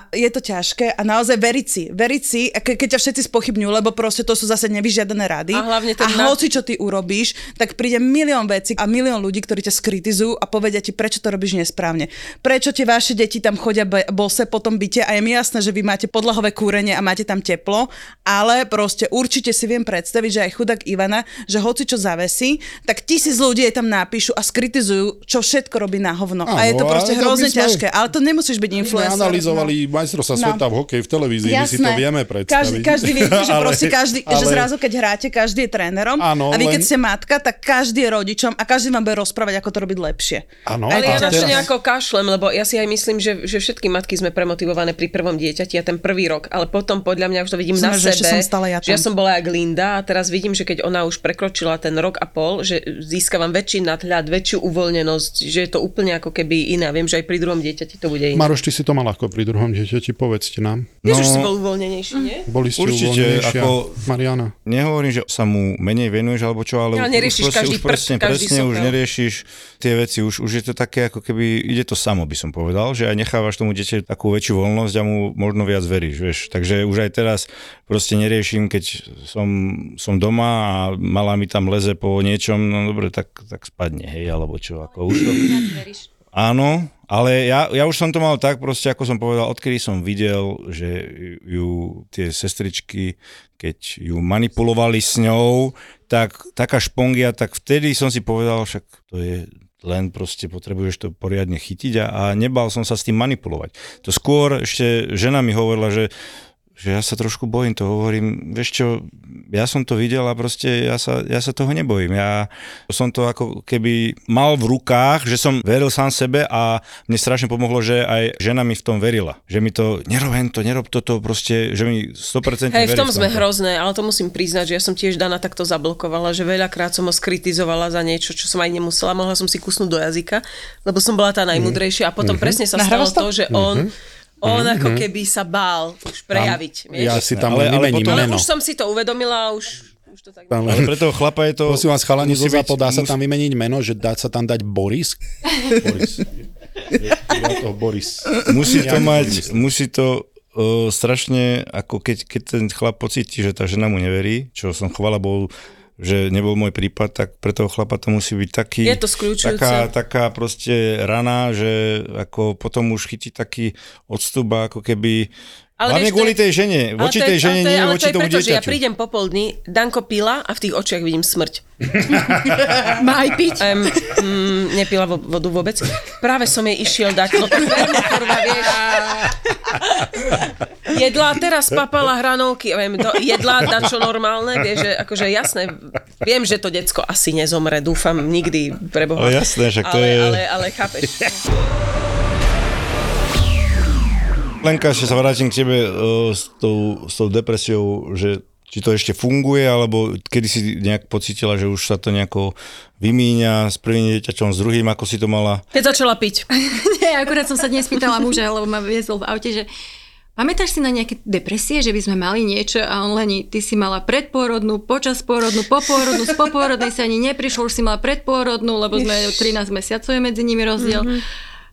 je to ťažké a naozaj veriť si, veriť si, a ke- keď ťa všetci spochybňujú, lebo proste to sú zase nevyžiadané rady A hlavne a ten na- hoci čo ty urobíš, tak príde milión vecí a milión ľudí, ktorí ťa skritizujú a povedia ti, prečo to robíš nesprávne. Prečo tie vaše deti tam chodia bose po tom byte a je mi jasné, že vy máte podlahové kúrenie a máte tam teplo, ale proste určite si viem predstaviť, že aj chudák Ivana, že hoci čo zavesí, tak tisíc ľudí jej tam napíšu a skritizujú, čo všetko robí na hovno. a je to Áno, proste hrozne sme- ťažké, ale to nemusíš byť influencer. analyzovali majstrovstvá No. sveta v hokeji v televízii, my si to vieme predstaviť. Každý, každý vie, že <laughs> Ale- proste každý, že ale- zrazu keď hráte, každý je trénerom Áno, a vy keď len- ste matka, tak každý je rodičom a každý vám bude rozprávať, ako to robiť lepšie. Áno, Ale ja na to nejako kašlem, lebo ja si aj myslím, že, že všetky matky sme premotivované pri prvom dieťati a ten prvý rok, ale potom podľa mňa už to vidím Som, na že sebe, som stále ja že ja som bola jak Linda a teraz vidím, že keď ona už prekročila ten rok a pol, že získavam väčší nadhľad, väčšiu uvoľnenosť, že je to úplne ako keby iné. Viem, že aj pri druhom dieťati to bude iné. Maroš, ty si to mal ako pri druhom dieťati, povedzte nám. Tiež už No. si bol uvoľnenejší, nie? Boli ste Určite, ako- Mariana. Nehovorím, že sa mu menej venuješ alebo čo, ale Ale už neriešiš proste, každý už presne, každý presne už sopel. neriešiš tie veci, už, už je to také ako keby ide to samo, by som povedal, že aj nechávaš tomu dieťaťu takú väčšiu voľnosť a mu možno viac veríš, vieš. Takže už aj teraz proste neriešim, keď som, som doma a malá mi tam leze po niečom, no dobre, tak, tak spadne, hej, alebo čo, ako už to... Áno, ale ja, ja už som to mal tak proste, ako som povedal, odkedy som videl, že ju tie sestričky, keď ju manipulovali s ňou, tak taká špongia, tak vtedy som si povedal, však to je len proste potrebuješ to poriadne chytiť a, a nebal som sa s tým manipulovať. To skôr ešte žena mi hovorila, že že ja sa trošku bojím, to hovorím, vieš čo, ja som to videl a proste ja sa, ja sa toho nebojím. Ja som to ako keby mal v rukách, že som veril sám sebe a mne strašne pomohlo, že aj žena mi v tom verila. Že mi to, nerob to, nerob toto, proste, že mi 100% Hej, v tom sme hrozné, ale to musím priznať, že ja som tiež Dana takto zablokovala, že veľakrát som ho skritizovala za niečo, čo som aj nemusela, mohla som si kusnúť do jazyka, lebo som bola tá najmudrejšia a potom presne sa stalo Nahrávaš to, to? že on, on ako keby sa bál už prejaviť. Vieš? Ja si tam Ale- ale potom- ale už som si to uvedomila a už, už to tak... Tam Ale pre toho chlapa je to... Prosím vás, chalani zo musí byť- zápod, dá sa mus- tam vymeniť meno, že dá sa tam dať Boris? Boris. <laughs> Ja to Boris. musí to Ja mať, musí to uh, strašne, ako keď, keď ten chlap pocíti, že tá žena mu neverí, čo som chvala Bohu, že nebol môj prípad, tak pre toho chlapa to musí byť taký... Je to skľúčujúce. Taká, taká proste rana, že ako potom už chytí taký odstup a ako keby... Ale Hlavne vieš, to kvôli tej žene, Ale voči to tej žene, ale to nie ale voči to tomu preto, že ja prídem po pol dní, Danko pila a v tých očiach vidím smrť. Má aj piť. Um, mm, nepila vo- vodu vôbec. Práve som jej išiel dať, no kurva, vieš. Jedla, teraz papala hranolky, viem, do, jedla, dá čo normálne, vieš, že akože jasné, viem, že to decko asi nezomre, dúfam, nikdy, preboha. Ale jasné, však to ale, je- Ale, ale chápeš. Lenka, ešte sa vrátim k tebe uh, s, tou, s tou depresiou, že či to ešte funguje, alebo kedy si nejak pocítila, že už sa to nejako vymíňa s prvým dieťaťom, s druhým, ako si to mala? Keď začala piť. <laughs> Nie, akurát som sa dnes pýtala muža, lebo ma viezol v aute, že Pamätáš si na nejaké depresie, že by sme mali niečo a on Leni, ty si mala predpôrodnú, počas pôrodnú, popôrodnú, z popôrodnej sa ani neprišlo, už si mala predpôrodnú, lebo sme 13 mesiacov je medzi nimi rozdiel.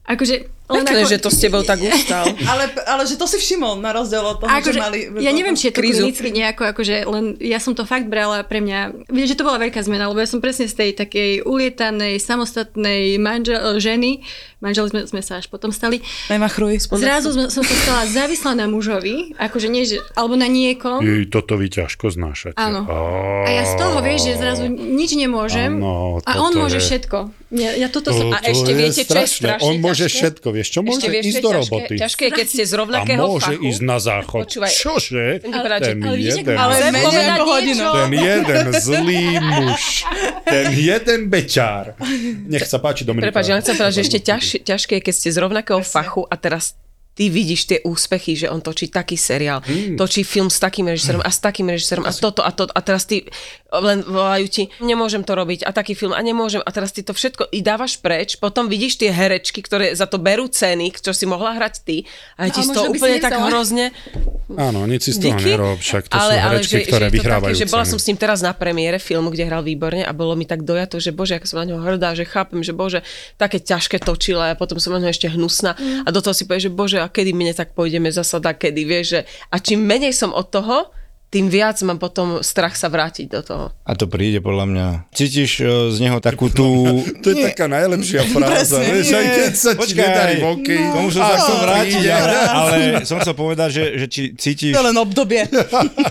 Akože, Pekné, že to s tebou tak <laughs> ustal. Ale, ale že to si všimol na rozdiel od toho, Akože, že mali... ja neviem, či je to krízu. klinicky nejako, akože len ja som to fakt brala pre mňa, vieš, že to bola veľká zmena, lebo ja som presne z tej takej ulietanej, samostatnej manžel, ženy, manželi sme, sme sa až potom stali, Nemachruj. zrazu sme, som sa stala závislá na mužovi, akože nie, že, alebo na niekom, Jej, toto vy ťažko znášate. Áno. A ja z toho, vieš, že zrazu nič nemôžem Áno, a on môže je- všetko. Ja, ja toto som... A ešte je viete, čo je strašné. strašne On môže ťažké? všetko, vieš čo? Môže Ešte vieš, ísť do ťažké? roboty. Ťažké, je, keď ste z A rovnakého môže fachu. ísť na záchod. Počúvaj. Čože? Ten ale jeden, Ale Chcem menej povedať ako hodinu. niečo. ten jeden <laughs> zlý muž. Ten jeden bečár. Nech sa páči, Dominika. Prepač, ja chcem povedať, že ešte ťaž, ťažké keď ste z rovnakého fachu a teraz ty vidíš tie úspechy, že on točí taký seriál, Hmm. točí film s takým režisérom a s takým režisérom a toto a to a teraz ty len volajú ti, nemôžem to robiť. A taký film a nemôžem. A teraz ty to všetko i dávaš preč, potom vidíš tie herečky, ktoré za to berú ceny, čo si mohla hrať ty a je ti z toho úplne tak hrozne Áno, nič si z toho Díky. nerob, však to ale, sú ale herečky, že, ktoré že vyhrávajú také, že bola som s ním teraz na premiére filmu, kde hral výborne a bolo mi tak dojato, že bože, ako som na ňo hrdá, že chápem, že bože, také ťažké točila a potom som na ňo ešte hnusná. Mm. a do toho si povie, že bože, a kedy mne tak pôjdeme zasa tak, kedy, vieš, že a čím menej som od toho, tým viac mám potom strach sa vrátiť do toho. A to príde podľa mňa. Cítiš e, z neho takú tú... To je taká najlepšia fráza. Presne, vieš, aj keď sa ti Počkaj, nedarí v hokeji. tomu sa to vrátiť, príde. ale, ale som chcel povedať, že, že či cítiš, To len obdobie.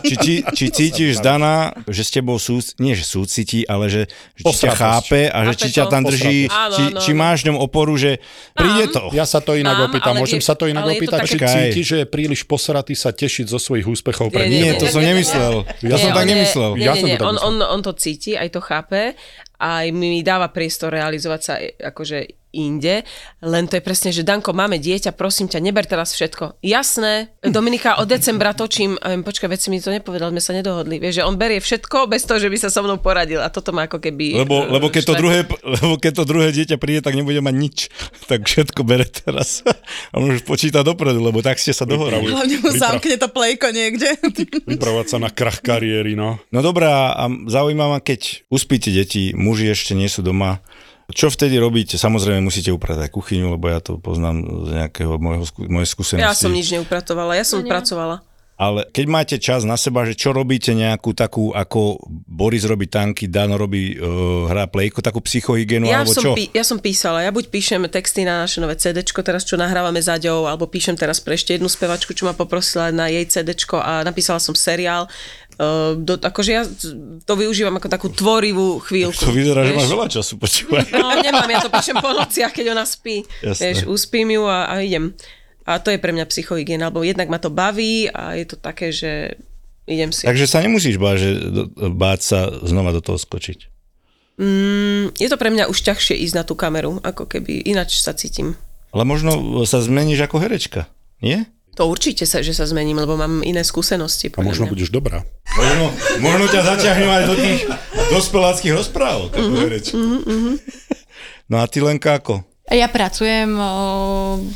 či, či, či cítiš z Dana, že s tebou sú, nie že súcití, ale že, že či ťa chápe a že či ťa tam drží, či, áno, či máš v ňom oporu, že príde to. Ja sa to inak Mám, opýtam, môžem je- sa to inak opýtať, či Počkaj. cíti, že je príliš posratý sa tešiť zo svojich úspechov pre Nie, Nie, to som nemyslel. Ja som tak nemyslel. Nie, Ja nie, som nie, to tak on, myslel. on, on to cíti, aj to chápe, aj mi dáva priestor realizovať sa e, akože inde, len to je presne, že Danko, máme dieťa, prosím ťa, neber teraz všetko. Jasné, Dominika, od decembra točím, viem, počkaj, veď si mi to nepovedal, sme sa nedohodli. Vieš, že on berie všetko bez toho, že by sa so mnou poradil a toto má ako keby... Lebo, e, lebo, keď to druhé, lebo keď to druhé dieťa príde, tak nebude mať nič. <laughs> Tak všetko bere teraz. A on už počíta dopredu, lebo tak ste sa dohodli. Hlavne mu Vyprav- zamkne to plejko niekde. Vypravovať sa na krach <laughs> kariéry, no. No dobrá, a zaujíma ma, keď uspíte deti, muži ešte nie sú doma, čo vtedy robíte? Samozrejme musíte upratať kuchyňu, lebo ja to poznám z nejakého môjho, skú- mojej skúsenosti. Ja som nič neupratovala, ja som pracovala. Ale keď máte čas na seba, že čo robíte nejakú takú, ako Boris robí tanky, Dano robí, uh, hrá plejko, takú psychohygienu, Ja alebo som, čo? pí, ja som písala, ja buď píšem texty na naše nové CD, teraz čo nahrávame za ďou, alebo píšem teraz pre ešte jednu spevačku, čo ma poprosila na jej CD a napísala som seriál. Uh, do, akože ja to využívam ako takú tvorivú chvíľku. To vyzerá, že vieš. máš veľa času, počúvaj. No nemám, ja to píšem po nociach, keď ona spí. Jasné. Vieš, uspím ju a, a idem. A to je pre mňa psychohygiena, lebo jednak ma to baví a je to také, že idem si. Takže sa nemusíš báť, že báť sa znova do toho skočiť. Mm, je to pre mňa už ťažšie ísť na tú kameru, ako keby ináč sa cítim. Ale možno sa zmeníš ako herečka, nie? To určite sa, že sa zmením, lebo mám iné skúsenosti. A možno mňa. budeš dobrá. Možno, možno ťa zaťahnú aj do tých dospeláckých rozprávok. ako herečka. No a ty Lenka ako? Ja pracujem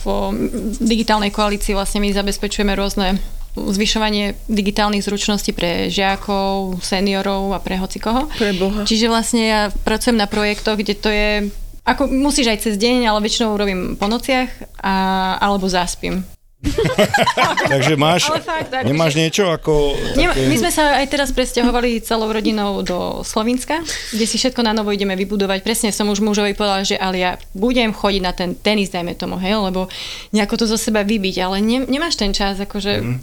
vo digitálnej koalícii, vlastne my zabezpečujeme rôzne zvyšovanie digitálnych zručností pre žiakov, seniorov a pre hocikoho. Pre Boha. Čiže vlastne ja pracujem na projektoch, kde to je ako musíš aj cez deň, ale väčšinou robím po nociach a, alebo zaspím. <laughs> Takže máš, Ale fakt, akože- nemáš niečo ako... Také- my sme sa aj teraz presťahovali celou rodinou do Slovenska, kde si všetko na novo ideme vybudovať. Presne som už mužovi povedala, že ale ja budem chodiť na ten tenis, dajme tomu, hej, lebo nejako to zo seba vybiť, ale ne, nemáš ten čas, akože Mhm.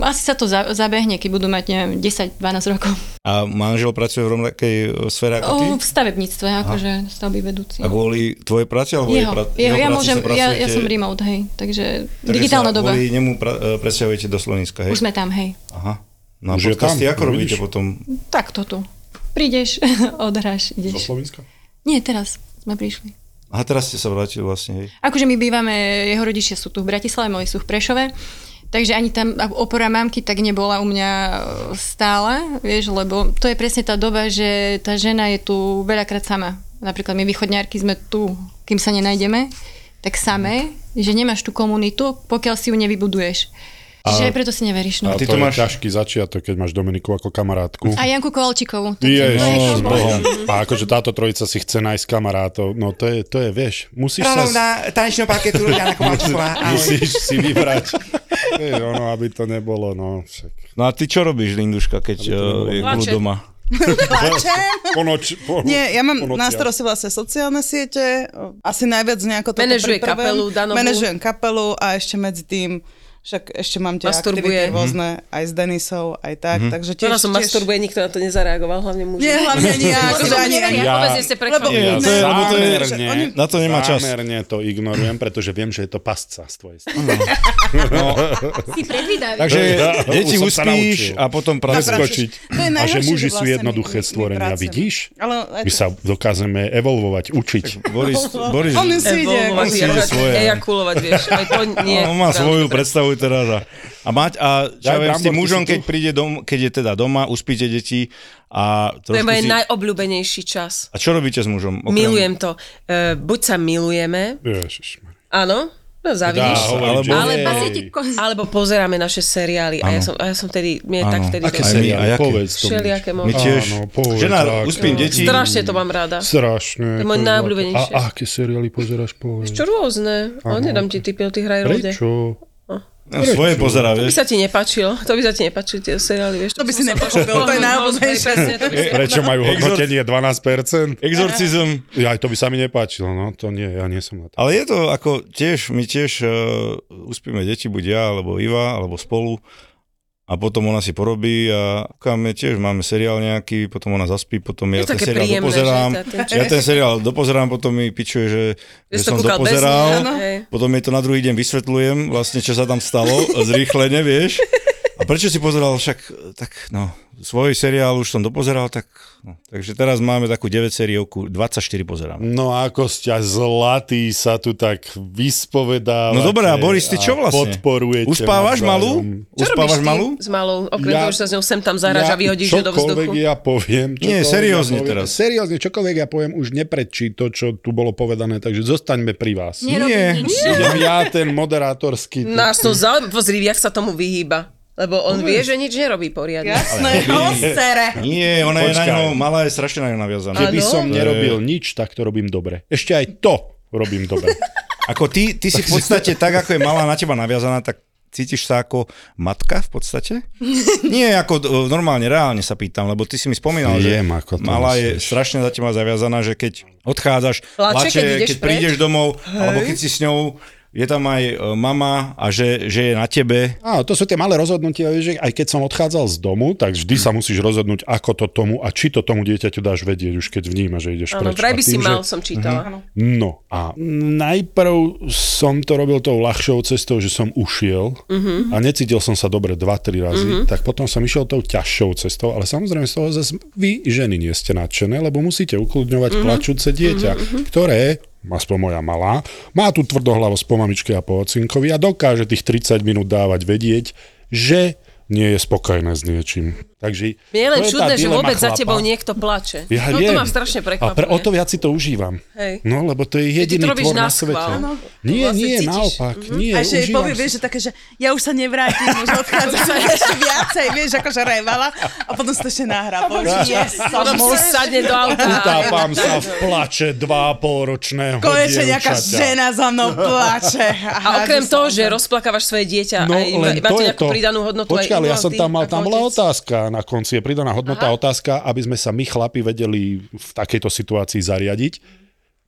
asi sa to za, zabehne, keď budú mať, neviem, 10-12 rokov. A manžel pracuje v rovnakej e, sfére ako ty? O, v stavebníctve, akože stavby vedúci. A kvôli tvojej práci? Alebo Jeho, pra- jeho, ja, môžem, ja, ja som remote, hej, takže, takže digitálna sa doba. Kvôli nemu pra- e, presťahujete do Slovenska, hej? Už sme tam, hej. Aha. No a Už podcasty tam, ako no robíte vidíš. potom? Tak to tu. Prídeš, <laughs> odhráš, Do ideš. Slovenska? Nie, teraz sme prišli. Aha, teraz ste sa vrátili vlastne, hej? Akože my bývame, jeho rodičia sú tu v Bratislave, moji sú v Prešove, takže ani tam opora mamky tak nebola u mňa e, stále, vieš, lebo to je presne tá doba, že tá žena je tu veľakrát sama. Napríklad my východňárky sme tu, kým sa nenájdeme, tak samé, že nemáš tú komunitu, pokiaľ si ju nevybuduješ. Čiže aj preto si neveríš. A No. ty to to máš- ťažký začiatok, keď máš Dominiku ako kamarátku. A Janku Kovalčikovú. To je- Bohom. A akože táto trojica si chce nájsť kamarátov, no to je, to je vieš, musíš sa... na tanečnom parketu Jana Kováčová. <laughs> Musíš si vybrať, vieš, ono, aby to nebolo, no však. No a ty čo robíš, Linduška, keď uh, je doma? Plačem. Po Nie, ja mám po na starosti vlastne sociálne siete, asi najviac nejako toto Manažuje kapelu Danovú. Manažujem kapelu a ešte medzi tým však ešte mám tie Masturbuje. aktivity rôzne aj s Denisou, aj tak, takže tiež... Ona som tiež... masturbuje, nikto na to nezareagoval, hlavne muži. Nie, hlavne nie, ani... Ja- <laughs> Lebo-. Nie, to je, lebo to je, Zámerne, oni- na to nemá čas. zámerne to ignorujem, pretože viem, že je to pasca z tvojej strany. Si predvídavý. Takže Ja, deti uspíš a potom. Preskočiť. A že muži sú vlastne jednoduché stvorenia, vidíš? My sa dokážeme evolvovať, učiť. Boris, Boris, On si ide. Evolvovať, si ide ejakulovať, svoje. ejakulovať, vieš. On má svoju dobre. Predstavu teraz. A, a, mať, a čo ja viem, s tým ty mužom, keď príde dom, keď je teda doma, uspíte deti a To je moje si... najobľúbenejší čas. A čo robíte s mužom? Okrem... Milujem to. Uh, buď sa milujeme, Ježišmar. áno, no závidíš, Dá, hovorí, alebo- Alebo- pozeráme naše seriály a ja som, a ja som tedy, mne je tak vtedy Aké my, seriály? jaké? Povedz to. Všelijaké My možno. tiež. Áno, povedz, Žena, ak. uspím deti. Strašne to mám rada. Strašne. To je môj najobľúbenejšie. A aké seriály pozeráš, povedz. Čo rôzne, ale nedám ti typy tých hraj ľudia. Prečo? No, svoje pozera, To by vieš. sa ti nepáčilo, to by sa ti nepáčilo, tie seriály, vieš. To by si nepochopil, to je No, najobľúbenejšie. presne, to by si- Prečo majú hodnotenie 12%? Exorcizm. Ja, to by sa mi nepáčilo, no to nie, ja nie som na to. Ale je to ako tiež, my tiež uh, uspíme deti, buď ja, alebo Iva, alebo spolu. A potom ona si porobí a káme tiež máme seriál nejaký, potom ona zaspí, potom ja ten seriál príjemné, dopozerám. že Ja ten seriál dopozerám, potom mi pičuje, že, Že že som dopozeral. Hej. Potom mi to na druhý deň vysvetľujem, vlastne čo sa tam stalo, <laughs> zrýchlene, vieš. A prečo si pozeral však, tak no, svoj seriál už som dopozeral, tak no. Takže teraz máme takú 9 sériovku, 24 pozerám. No a ako ste zlatý sa tu tak vyspovedávate. No dobré, a Boris, ty čo vlastne? Podporujete Uspávaš malú? Uspávaš malú? s malou? Okrem Ja- toho, že sa s ňou sem tam zaráž a vyhodíš ju do čokoľvek vzduchu. ja poviem. Nie, seriózne ja poviem, teraz. Seriózne, čokoľvek ja poviem, už neprečí to, čo tu bolo povedané, takže zostaňme pri vás. Nerobí Nie. nič. Ja ten moderátorský. Nás to zaujíma, pozri, jak sa tomu vyhýba. Lebo on vie, že nič nerobí poriadne. Jasné, ostere. Nie, ona je na Počkaj. ňo, malá je strašne na ňo naviazaná. Keby Áno. som nerobil nič, tak to robím dobre. Ešte aj to robím dobre. <laughs> Ako ty, ty si v podstate tak, ako je malá na teba naviazaná, tak cítiš sa ako matka v podstate? <laughs> Nie, ako e, normálne, reálne sa pýtam, lebo ty si mi spomínal, že Viem, ako to malá je myslíš. strašne za teba zaviazaná, že keď odchádzaš, Plače, plače, keď ideš keď prídeš domov, alebo keď si s ňou, je tam aj e, mama a že, že je na tebe. Áno, to sú tie malé rozhodnutia, že aj keď som odchádzal z domu, tak vždy sa musíš rozhodnúť, ako to tomu a či to tomu dieťaťu dáš vedieť, už keď vníma, že ideš Áno, preč. vraj by si mal, že- som čítala. No a najprv som to robil tou ľahšou cestou, že som ušiel a necítil som sa dobre 2-3 razy, tak potom som išiel tou ťažšou cestou, ale samozrejme z toho zase vy ženy nie ste nadšené, lebo musíte ukludňovať plačúce dieťa, ktoré aspoň moja malá, má tú tvrdohlavosť po mamičke a po ocinkovi a dokáže tých 30 minút dávať vedieť, že nie je spokojné s niečím. Takže je len to čudné, že vôbec za chlapa. tebou niekto plače. Ja no to ma strašne A prekvapuje. pre, o to viac si to užívam. Hej. No, lebo to je to jediný robíš tvor na na svete. schvál. Áno. Nie, Vlastne nie, cítiš. naopak. Nie, A užívam povie, vieš, že také, že ja už sa nevrátim, už odchádzam ešte viacej, vieš, akože revala a potom si to ešte nahrá. <laughs> Že yes, Potom si sadne do auta. Utápam sa v plače dva ročného Konečne nejaká žena za mnou plače. A okrem toho, že rozplakávaš svoje dieťa, No, aj len máte to nejakú to. pridanú hodnotu Počkaj, ja som tam mal, tam bola otázka na konci, je pridaná hodnota otázka, aby sme sa my chlapi vedeli v takejto situácii zariadiť.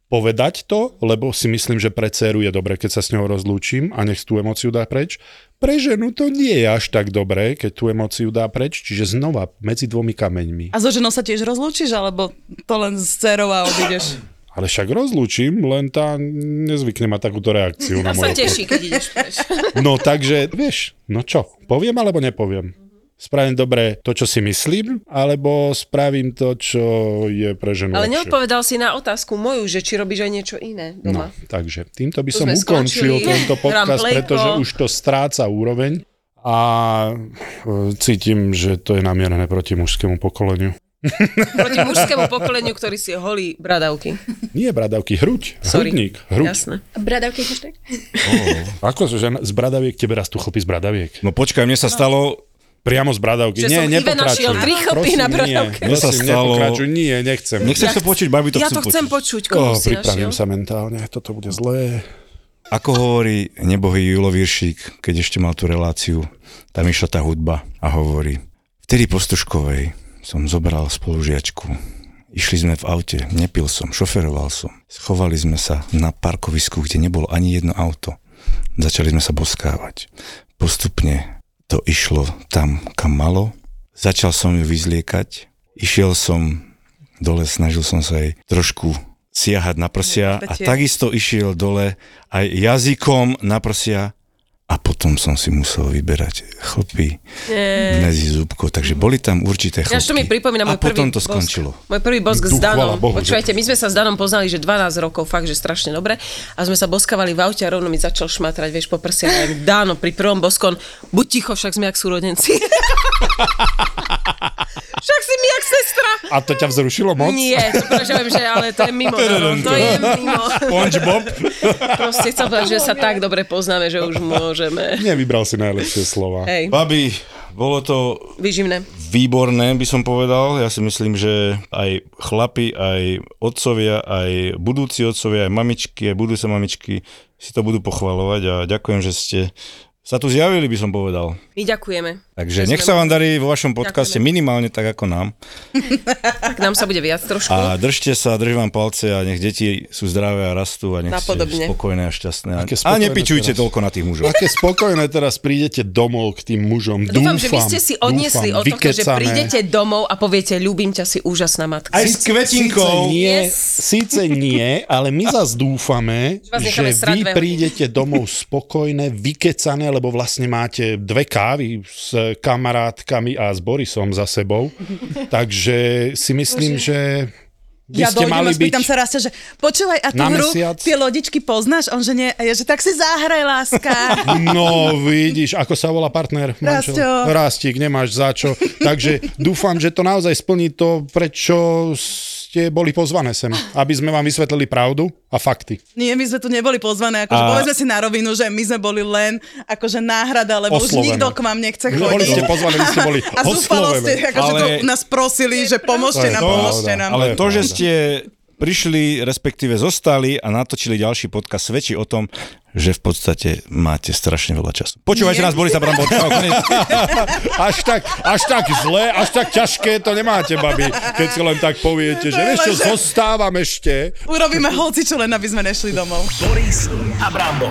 Povedať to, lebo si myslím, že pre dceru je dobre, keď sa s ňou rozlúčim a nech tú emóciu dá preč. Pre ženu to nie je až tak dobré, keď tú emóciu dá preč, čiže znova medzi dvomi kameňmi. A so ženou sa tiež rozlúčiš, alebo to len s dcerou a odídeš? Ale však rozlúčim, len tá nezvykne mať takúto reakciu <laughs> na A sa moje teší, keď ideš preč. No takže, vieš, no čo, poviem alebo nepoviem? Spravím dobre to, čo si myslím, alebo spravím to, čo je pre ženu Ale neodpovedal si na otázku moju, že či robíš aj niečo iné No, doma. takže týmto by Tu som ukončil skončili. tento podcast, pretože už to stráca úroveň a e, cítim, že to je namierené proti mužskému pokoleniu. <laughs> Proti mužskému pokoleniu, ktorý si holí bradavky. Nie bradavky, hruď. Sorry. Hrudník. Hruď. Jasné. Bradavky hashtag? Ako, že z bradaviek tebe rastú chlpy z bradaviek? No počkaj, mne sa stalo, Priamo z bradavky. Že nie, som nepokračuj. našiel tri chlpy na bradavke. Nie, Mne sa prosím, stalo- nepokračuj. Nie, nechcem. nechceš to počuť, babi to Ja chcú to chcem počuť. počuť, koho Oh, si pripravím našiel. sa mentálne, toto bude zlé. Ako hovorí nebohý Julo Viršík, keď ešte mal tú reláciu, tam išla tá hudba a hovorí, vtedy po Stužkovej som zobral spolužiačku. Išli sme v aute, nepil som, šoferoval som. Schovali sme sa na parkovisku, kde nebolo ani jedno auto. Začali sme sa boskávať. Postupne to išlo tam, kam malo. Začal som ju vyzliekať. Išiel som dole, snažil som sa jej trošku siahať na prsia a takisto išiel dole aj jazykom na prsia a potom som si musel vyberať chlpy medzi zúbkov, takže boli tam určité chlpy. Ja to mi pripomína a môj prvý potom to bosk. skončilo. Môj prvý bosk s Duch, chvála Danom. Bohu, Počúvajte, my sme sa s Danom poznali, že 12 rokov, fakt, že strašne dobre. A sme sa boskavali v aute a rovno mi začal šmatrať, vieš, po prsia. Ja Dano, pri prvom boskon, buď ticho, však sme jak súrodenci. <laughs> však si mi jak sestra. A to ťa vzrušilo moc? Nie, to že ale to je mimo. Dano, to je mimo. SpongeBob. Proste chcem povedať, že sa tak dobre poznáme, že už môžeme. Nevybral si najlepšie slova. Hej, Babi, bolo to vyživné. výborné, by som povedal. Ja si myslím, že aj chlapi, aj otcovia, aj budúci otcovia, aj mamičky, aj budúce mamičky si to budú pochvalovať a ďakujem, že ste sa tu zjavili, by som povedal. My ďakujeme. Takže Že nech sa vám darí vo vašom podcaste Ďakujeme. minimálne tak ako nám. <laughs> Tak nám sa bude viac trošku. A držte sa, držím vám palce a nech deti sú zdravé a rastú a nech Napodobne. ste spokojné a šťastné. A, a nepičujte teraz. toľko na tých mužov. Aké spokojné teraz prídete domov k tým mužom. Dúfam, Dúfam, že vy ste si odniesli dúfam, od tohto, že prídete domov a poviete, ľúbim ťa, si úžasná matka. Aj s kvetinkou. Síce nie, Yes. síce nie, ale my zas dúfame, Že že vy prídete domov spokojné, vykecané, lebo vlastne máte dve kávy s kamarátkami a s Borisom za sebou. <laughs> Takže si myslím, že by ja ste mali a byť... sa raz, že počúvaj, a tú hru, mesiac? tie lodičky poznáš? On, že nie. A ja, že tak si zahraj, láska. <laughs> No, vidíš, ako sa volá partner? manžel? Rastio. Rastík, nemáš za čo. Takže dúfam, že to naozaj splní to, prečo ste boli pozvané sem. Aby sme vám vysvetlili pravdu a fakty. Nie, my sme tu neboli pozvané, akože A- povedzme si na rovinu, že my sme boli len akože náhrada, lebo už Oslovené. nikto k vám nechce Boli chodiť. ste pozvaní, vy ste boli <laughs> A zúfalo ste, akože Ale- tu nás prosili, že pomôžte nám, to, pomôžte nám. Ale to, že ste prišli, respektíve zostali a natočili ďalší podcast, svedčí o tom, že v podstate máte strašne veľa času. Počúvajte Nie. nás, Borisa Brambor. <laughs> Až tak, až tak zlé, až tak ťažké to nemáte, babi, keď si len tak poviete, že vieš čo, zostávam ešte. Urobíme hoci čo len, aby sme nešli domov. Boris a Brambor.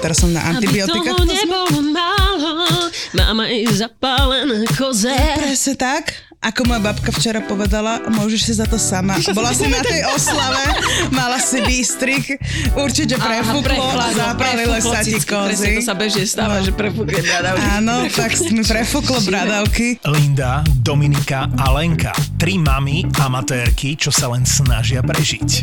Teraz som na antibiotikách. Toho nebolo málo, máme i zapálené koze. Presne tak, ako moja babka včera povedala, môžeš si za to sama. <laughs> Bola si na tej oslave, mala si výstrik, určite prefúklo, zapálile sa ti kozy. to sa bežne stáva, No. že prefúkne bradavky. Áno, tak mi prefúklo bradavky. Linda, Dominika a Lenka. Tri mamy amatérky, čo sa len snažia prežiť.